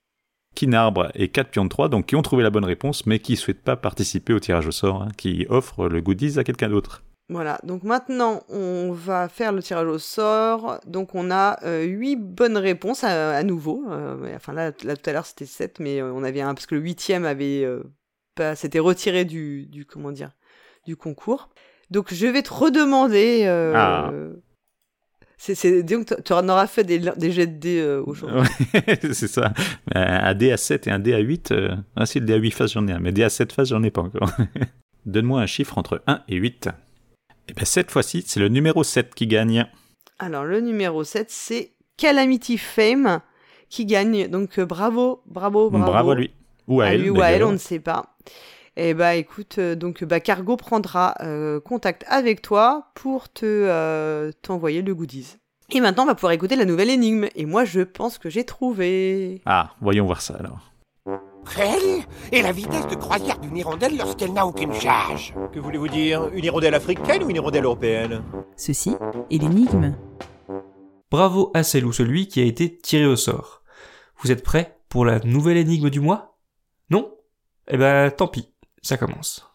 Kinarbre et 4 Pion 3, donc qui ont trouvé la bonne réponse, mais qui ne souhaitent pas participer au tirage au sort, hein, qui offre le goodies à quelqu'un d'autre. Voilà, donc maintenant on va faire le tirage au sort. Donc on a euh, 8 bonnes réponses à, à nouveau. Euh, enfin là, là tout à l'heure c'était 7, mais euh, on avait un parce que le huitième avait euh, pas, s'était retiré du, du comment dire du concours. Donc je vais te redemander. Euh, Ah. C'est, c'est, que tu en auras fait des, des jets de dés euh, aujourd'hui. Ouais, <laughs> c'est ça. Un dé à 7 et un dé à 8. euh, Ah si, le dé à 8 faces j'en ai un, mais dé à 7 faces j'en ai pas encore. <laughs> Donne-moi un chiffre entre 1 et 8. Et bien cette fois-ci, c'est le numéro 7 qui gagne. Alors le numéro 7, c'est Calamity Fame qui gagne. Donc euh, bravo, bravo, bravo. Bravo à lui. Ou à elle, lui ou à elle, on ne sait pas. Et bah écoute, euh, donc bah Cargo prendra euh, contact avec toi pour te euh, t'envoyer le goodies. Et maintenant, on va pouvoir écouter la nouvelle énigme. Et moi, je pense que j'ai trouvé. Ah, voyons voir ça alors. Quelle est la vitesse de croisière d'une hirondelle lorsqu'elle n'a aucune charge Que voulez-vous dire Une hirondelle africaine ou une hirondelle européenne? Ceci est l'énigme. Bravo à celle ou celui qui a été tiré au sort. Vous êtes prêts pour la nouvelle énigme du mois? Non? Eh ben tant pis, ça commence.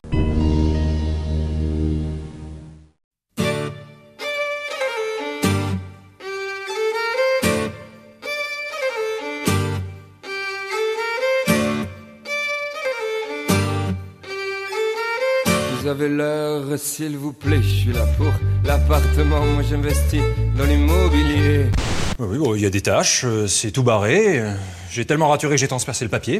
Avez l'heure, s'il vous plaît, je suis là pour l'appartement, moi j'investis dans l'immobilier. Oui, bon, il y a des tâches, euh, c'est tout barré. J'ai tellement raturé que j'ai transpercé le papier.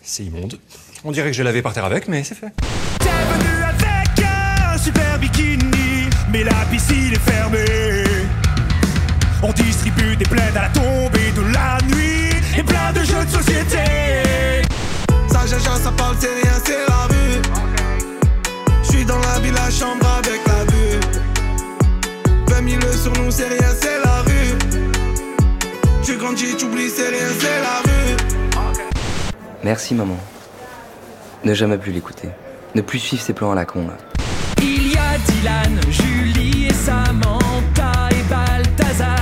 C'est immonde. On dirait que j'ai lavé par terre avec, mais c'est fait. avec un super bikini, mais la piscine est fermée. On distribue des plaids à la tombée de la nuit, et plein de jeux de société. Ça ça parle, c'est rien, c'est la rue. Dans la ville, la chambre avec la vue. 20 000 sur nous, c'est rien, c'est la rue. Tu grandis, tu oublies, c'est rien, c'est la rue. Merci maman. Ne jamais plus l'écouter. Ne plus suivre ses plans à la con là. Il y a Dylan, Julie et Samantha et Balthazar.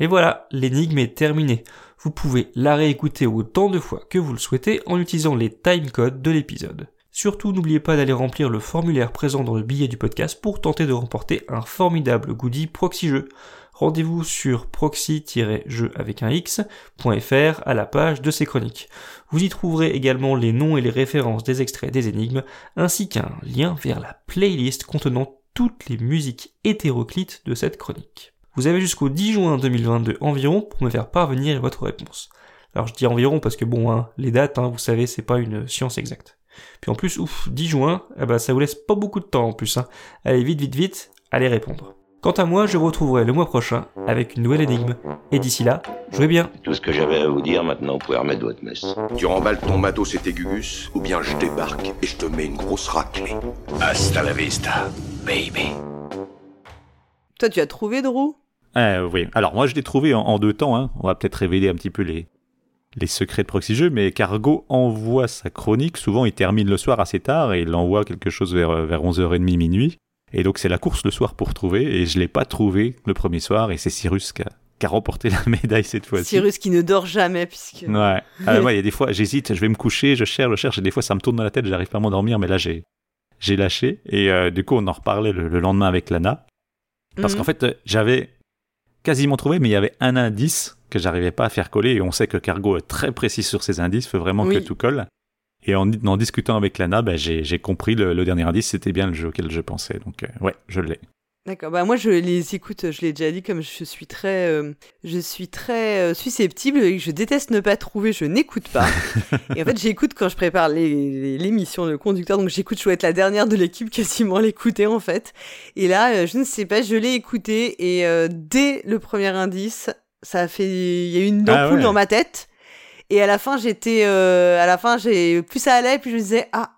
Et voilà, l'énigme est terminée. Vous pouvez la réécouter autant de fois que vous le souhaitez en utilisant les timecodes de l'épisode. Surtout, n'oubliez pas d'aller remplir le formulaire présent dans le billet du podcast pour tenter de remporter un formidable goodie proxy jeu. Rendez-vous sur proxy-jeu avec un x.fr à la page de ces chroniques. Vous y trouverez également les noms et les références des extraits des énigmes, ainsi qu'un lien vers la playlist contenant toutes les musiques hétéroclites de cette chronique. Vous avez jusqu'au 10 juin 2022 environ pour me faire parvenir votre réponse. Alors je dis environ parce que bon, hein, les dates, hein, vous savez, c'est pas une science exacte. Puis en plus, ouf, 10 juin, eh ben, ça vous laisse pas beaucoup de temps en plus. Hein. Allez vite, vite, vite, allez répondre. Quant à moi, je vous retrouverai le mois prochain avec une nouvelle énigme. Et d'ici là, jouez bien. Tout ce que j'avais à vous dire, maintenant vous pouvez remettre votre messe. Tu remballes ton matos et tes gugus, ou bien je débarque et je te mets une grosse raclée. Hasta la vista, baby. Toi, tu as trouvé, Drew? Euh, oui. Alors moi je l'ai trouvé en, en deux temps. Hein. On va peut-être révéler un petit peu les, les secrets de Proxy Jeux, mais Cargo envoie sa chronique. Souvent il termine le soir assez tard et il envoie quelque chose vers, vers 11h30 minuit. Et donc c'est la course le soir pour trouver et je l'ai pas trouvé le premier soir et c'est Cyrus qui a, qui a remporté <laughs> la médaille cette fois-ci. Cyrus qui ne dort jamais, puisque. Ouais. <laughs> Ah, moi, il y a des fois, j'hésite, je vais me coucher, je cherche, je cherche, et des fois, ça me tourne dans la tête, j'arrive pas à m'endormir, mais là, j'ai, j'ai lâché. Et euh, du coup, on en reparlait le, le lendemain avec Lana. Parce Mhm. qu'en fait, euh, j'avais quasiment trouvé, mais il y avait un indice que j'arrivais pas à faire coller, et on sait que Cargo est très précis sur ses indices, faut vraiment Oui. que tout colle. Et en, en discutant avec Lana, j'ai, j'ai compris le, le dernier indice, c'était bien le jeu auquel je pensais. Donc, euh, ouais, je l'ai. D'accord. Bah moi je les écoute, je l'ai déjà dit, comme je suis très, euh, je suis très euh, susceptible et que je déteste ne pas trouver, je n'écoute pas. <laughs> et en fait j'écoute quand je prépare les- les- l'émission de conducteur, donc j'écoute, je dois être la dernière de l'équipe <laughs> quasiment l'écouter en fait. Et là, euh, je ne sais pas, je l'ai écouté et dès le premier indice, ça a fait, il y a eu une Ah ampoule ouais. dans ma tête. Et à la fin j'étais, à la fin j'ai, plus ça allait, plus je me disais ah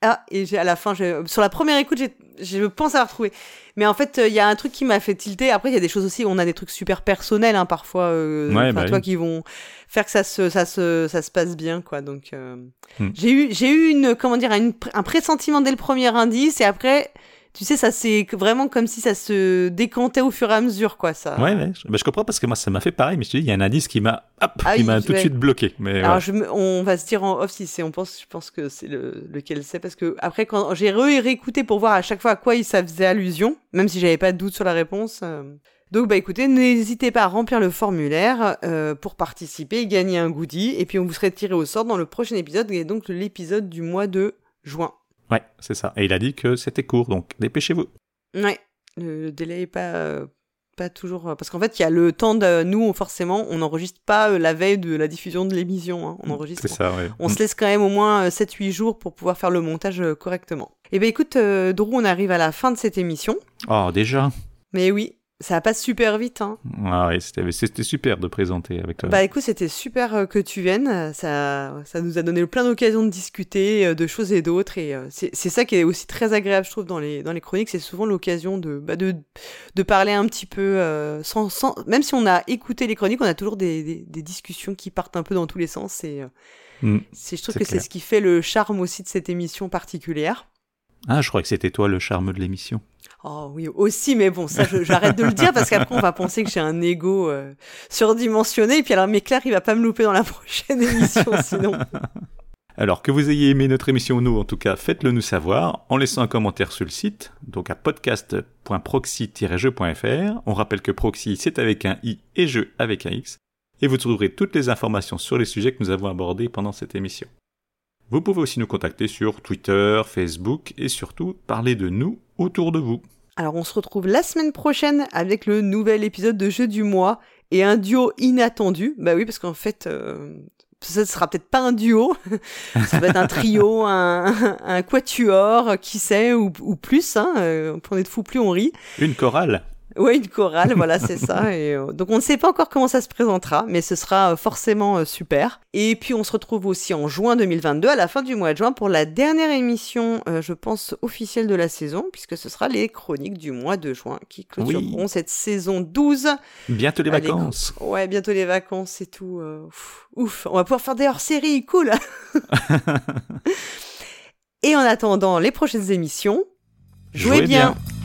ah, et j'ai, à la fin, sur la première écoute, j'ai, je pense avoir trouvé. Mais en fait, il y a un truc qui m'a fait tilter. Après, il y a des choses aussi, on a des trucs super personnels, hein, parfois, euh, Ouais, bah oui. qui vont faire que ça se, ça se, ça se passe bien, quoi. Donc, euh, Hmm. j'ai eu, j'ai eu une, comment dire, une- un pressentiment dès le premier indice, et après, tu sais, ça c'est vraiment comme si ça se décantait au fur et à mesure, quoi, ça. Ouais, ouais. Je, ben, je comprends parce que moi, ça m'a fait pareil, mais je te dis, il y a un indice qui m'a, Ah qui oui, m'a tout de suite bloqué. Mais, Alors, ouais. je me- on va se dire en off si c'est, on pense, je pense que c'est le, lequel c'est, parce que après, quand j'ai réécouté pour voir à chaque fois à quoi il- ça faisait allusion, même si j'avais pas de doute sur la réponse. euh. Donc, bah écoutez, n'hésitez pas à remplir le formulaire euh, pour participer et gagner un goodie, et puis on vous serait tiré au sort dans le prochain épisode, et donc l'épisode du mois de juin. Ouais, c'est ça. Et il a dit que c'était court, donc dépêchez-vous. Ouais, le, délai est pas. euh, pas toujours parce qu'en fait il y a le temps de nous forcément on n'enregistre pas euh, la veille de la diffusion de l'émission hein, on enregistre C'est ça, ouais. on se laisse quand même au moins 7-8 jours pour pouvoir faire le montage euh, correctement. Eh ben écoute, euh, Drew, on arrive à la fin de cette émission. Oh, déjà. Mais oui, ça passe super vite. Hein. Ah ouais, c'était, super de présenter avec toi. Bah écoute, c'était super euh, que tu viennes. Ça, ça nous a donné plein d'occasions de discuter euh, de choses et d'autres. Et euh, c'est ça qui est aussi très agréable, je trouve, dans les, dans les chroniques. C'est souvent l'occasion de, bah, de, de parler un petit peu euh, sans, sans... Même si on a écouté les chroniques, on a toujours des, des, des discussions qui partent un peu dans tous les sens. Et euh, Mm, c'est, je trouve c'est que c'est ce qui fait le charme aussi de cette émission particulière. Ah, je crois que c'était toi le charme de l'émission. Oh oui, aussi, mais bon, ça, j'arrête de le dire parce qu'après, on va penser que j'ai un ego euh, surdimensionné. Et puis alors, mais Claire, il va pas me louper dans la <laughs> prochaine émission, sinon. <laughs> Alors que vous ayez aimé notre émission ou nous, en tout cas, faites-le nous savoir en laissant un commentaire sur le site, donc à podcast.proxy-jeu.fr. On rappelle que proxy, c'est avec un i et jeu avec un x. et vous trouverez toutes les informations sur les sujets que nous avons abordés pendant cette émission. Vous pouvez aussi nous contacter sur Twitter, Facebook et surtout parler de nous autour de vous. Alors on se retrouve la semaine prochaine avec le nouvel épisode de Jeu du mois et un duo inattendu. Bah oui, parce qu'en fait, euh, ça sera peut-être pas un duo, <laughs> ça va être un trio, <laughs> un, un quatuor, qui sait, ou, ou plus. Hein, euh, plus on est de fou, plus on rit. Une chorale. <laughs> Oui, une chorale, voilà, c'est ça. <laughs> Et, euh, donc on ne sait pas encore comment ça se présentera, mais ce sera euh, forcément euh, super. Et puis on se retrouve aussi en juin 2022, à la fin du mois de juin, pour la dernière émission, euh, je pense, officielle de la saison, puisque ce sera les chroniques du mois de juin qui clôtureront cette saison 12. Bientôt les Allez, vacances. Ouais, bientôt les vacances et tout. ouf, ouf, on va pouvoir faire des hors-séries, cool. <laughs> et en attendant les prochaines émissions, jouez, Jouez bien. bien.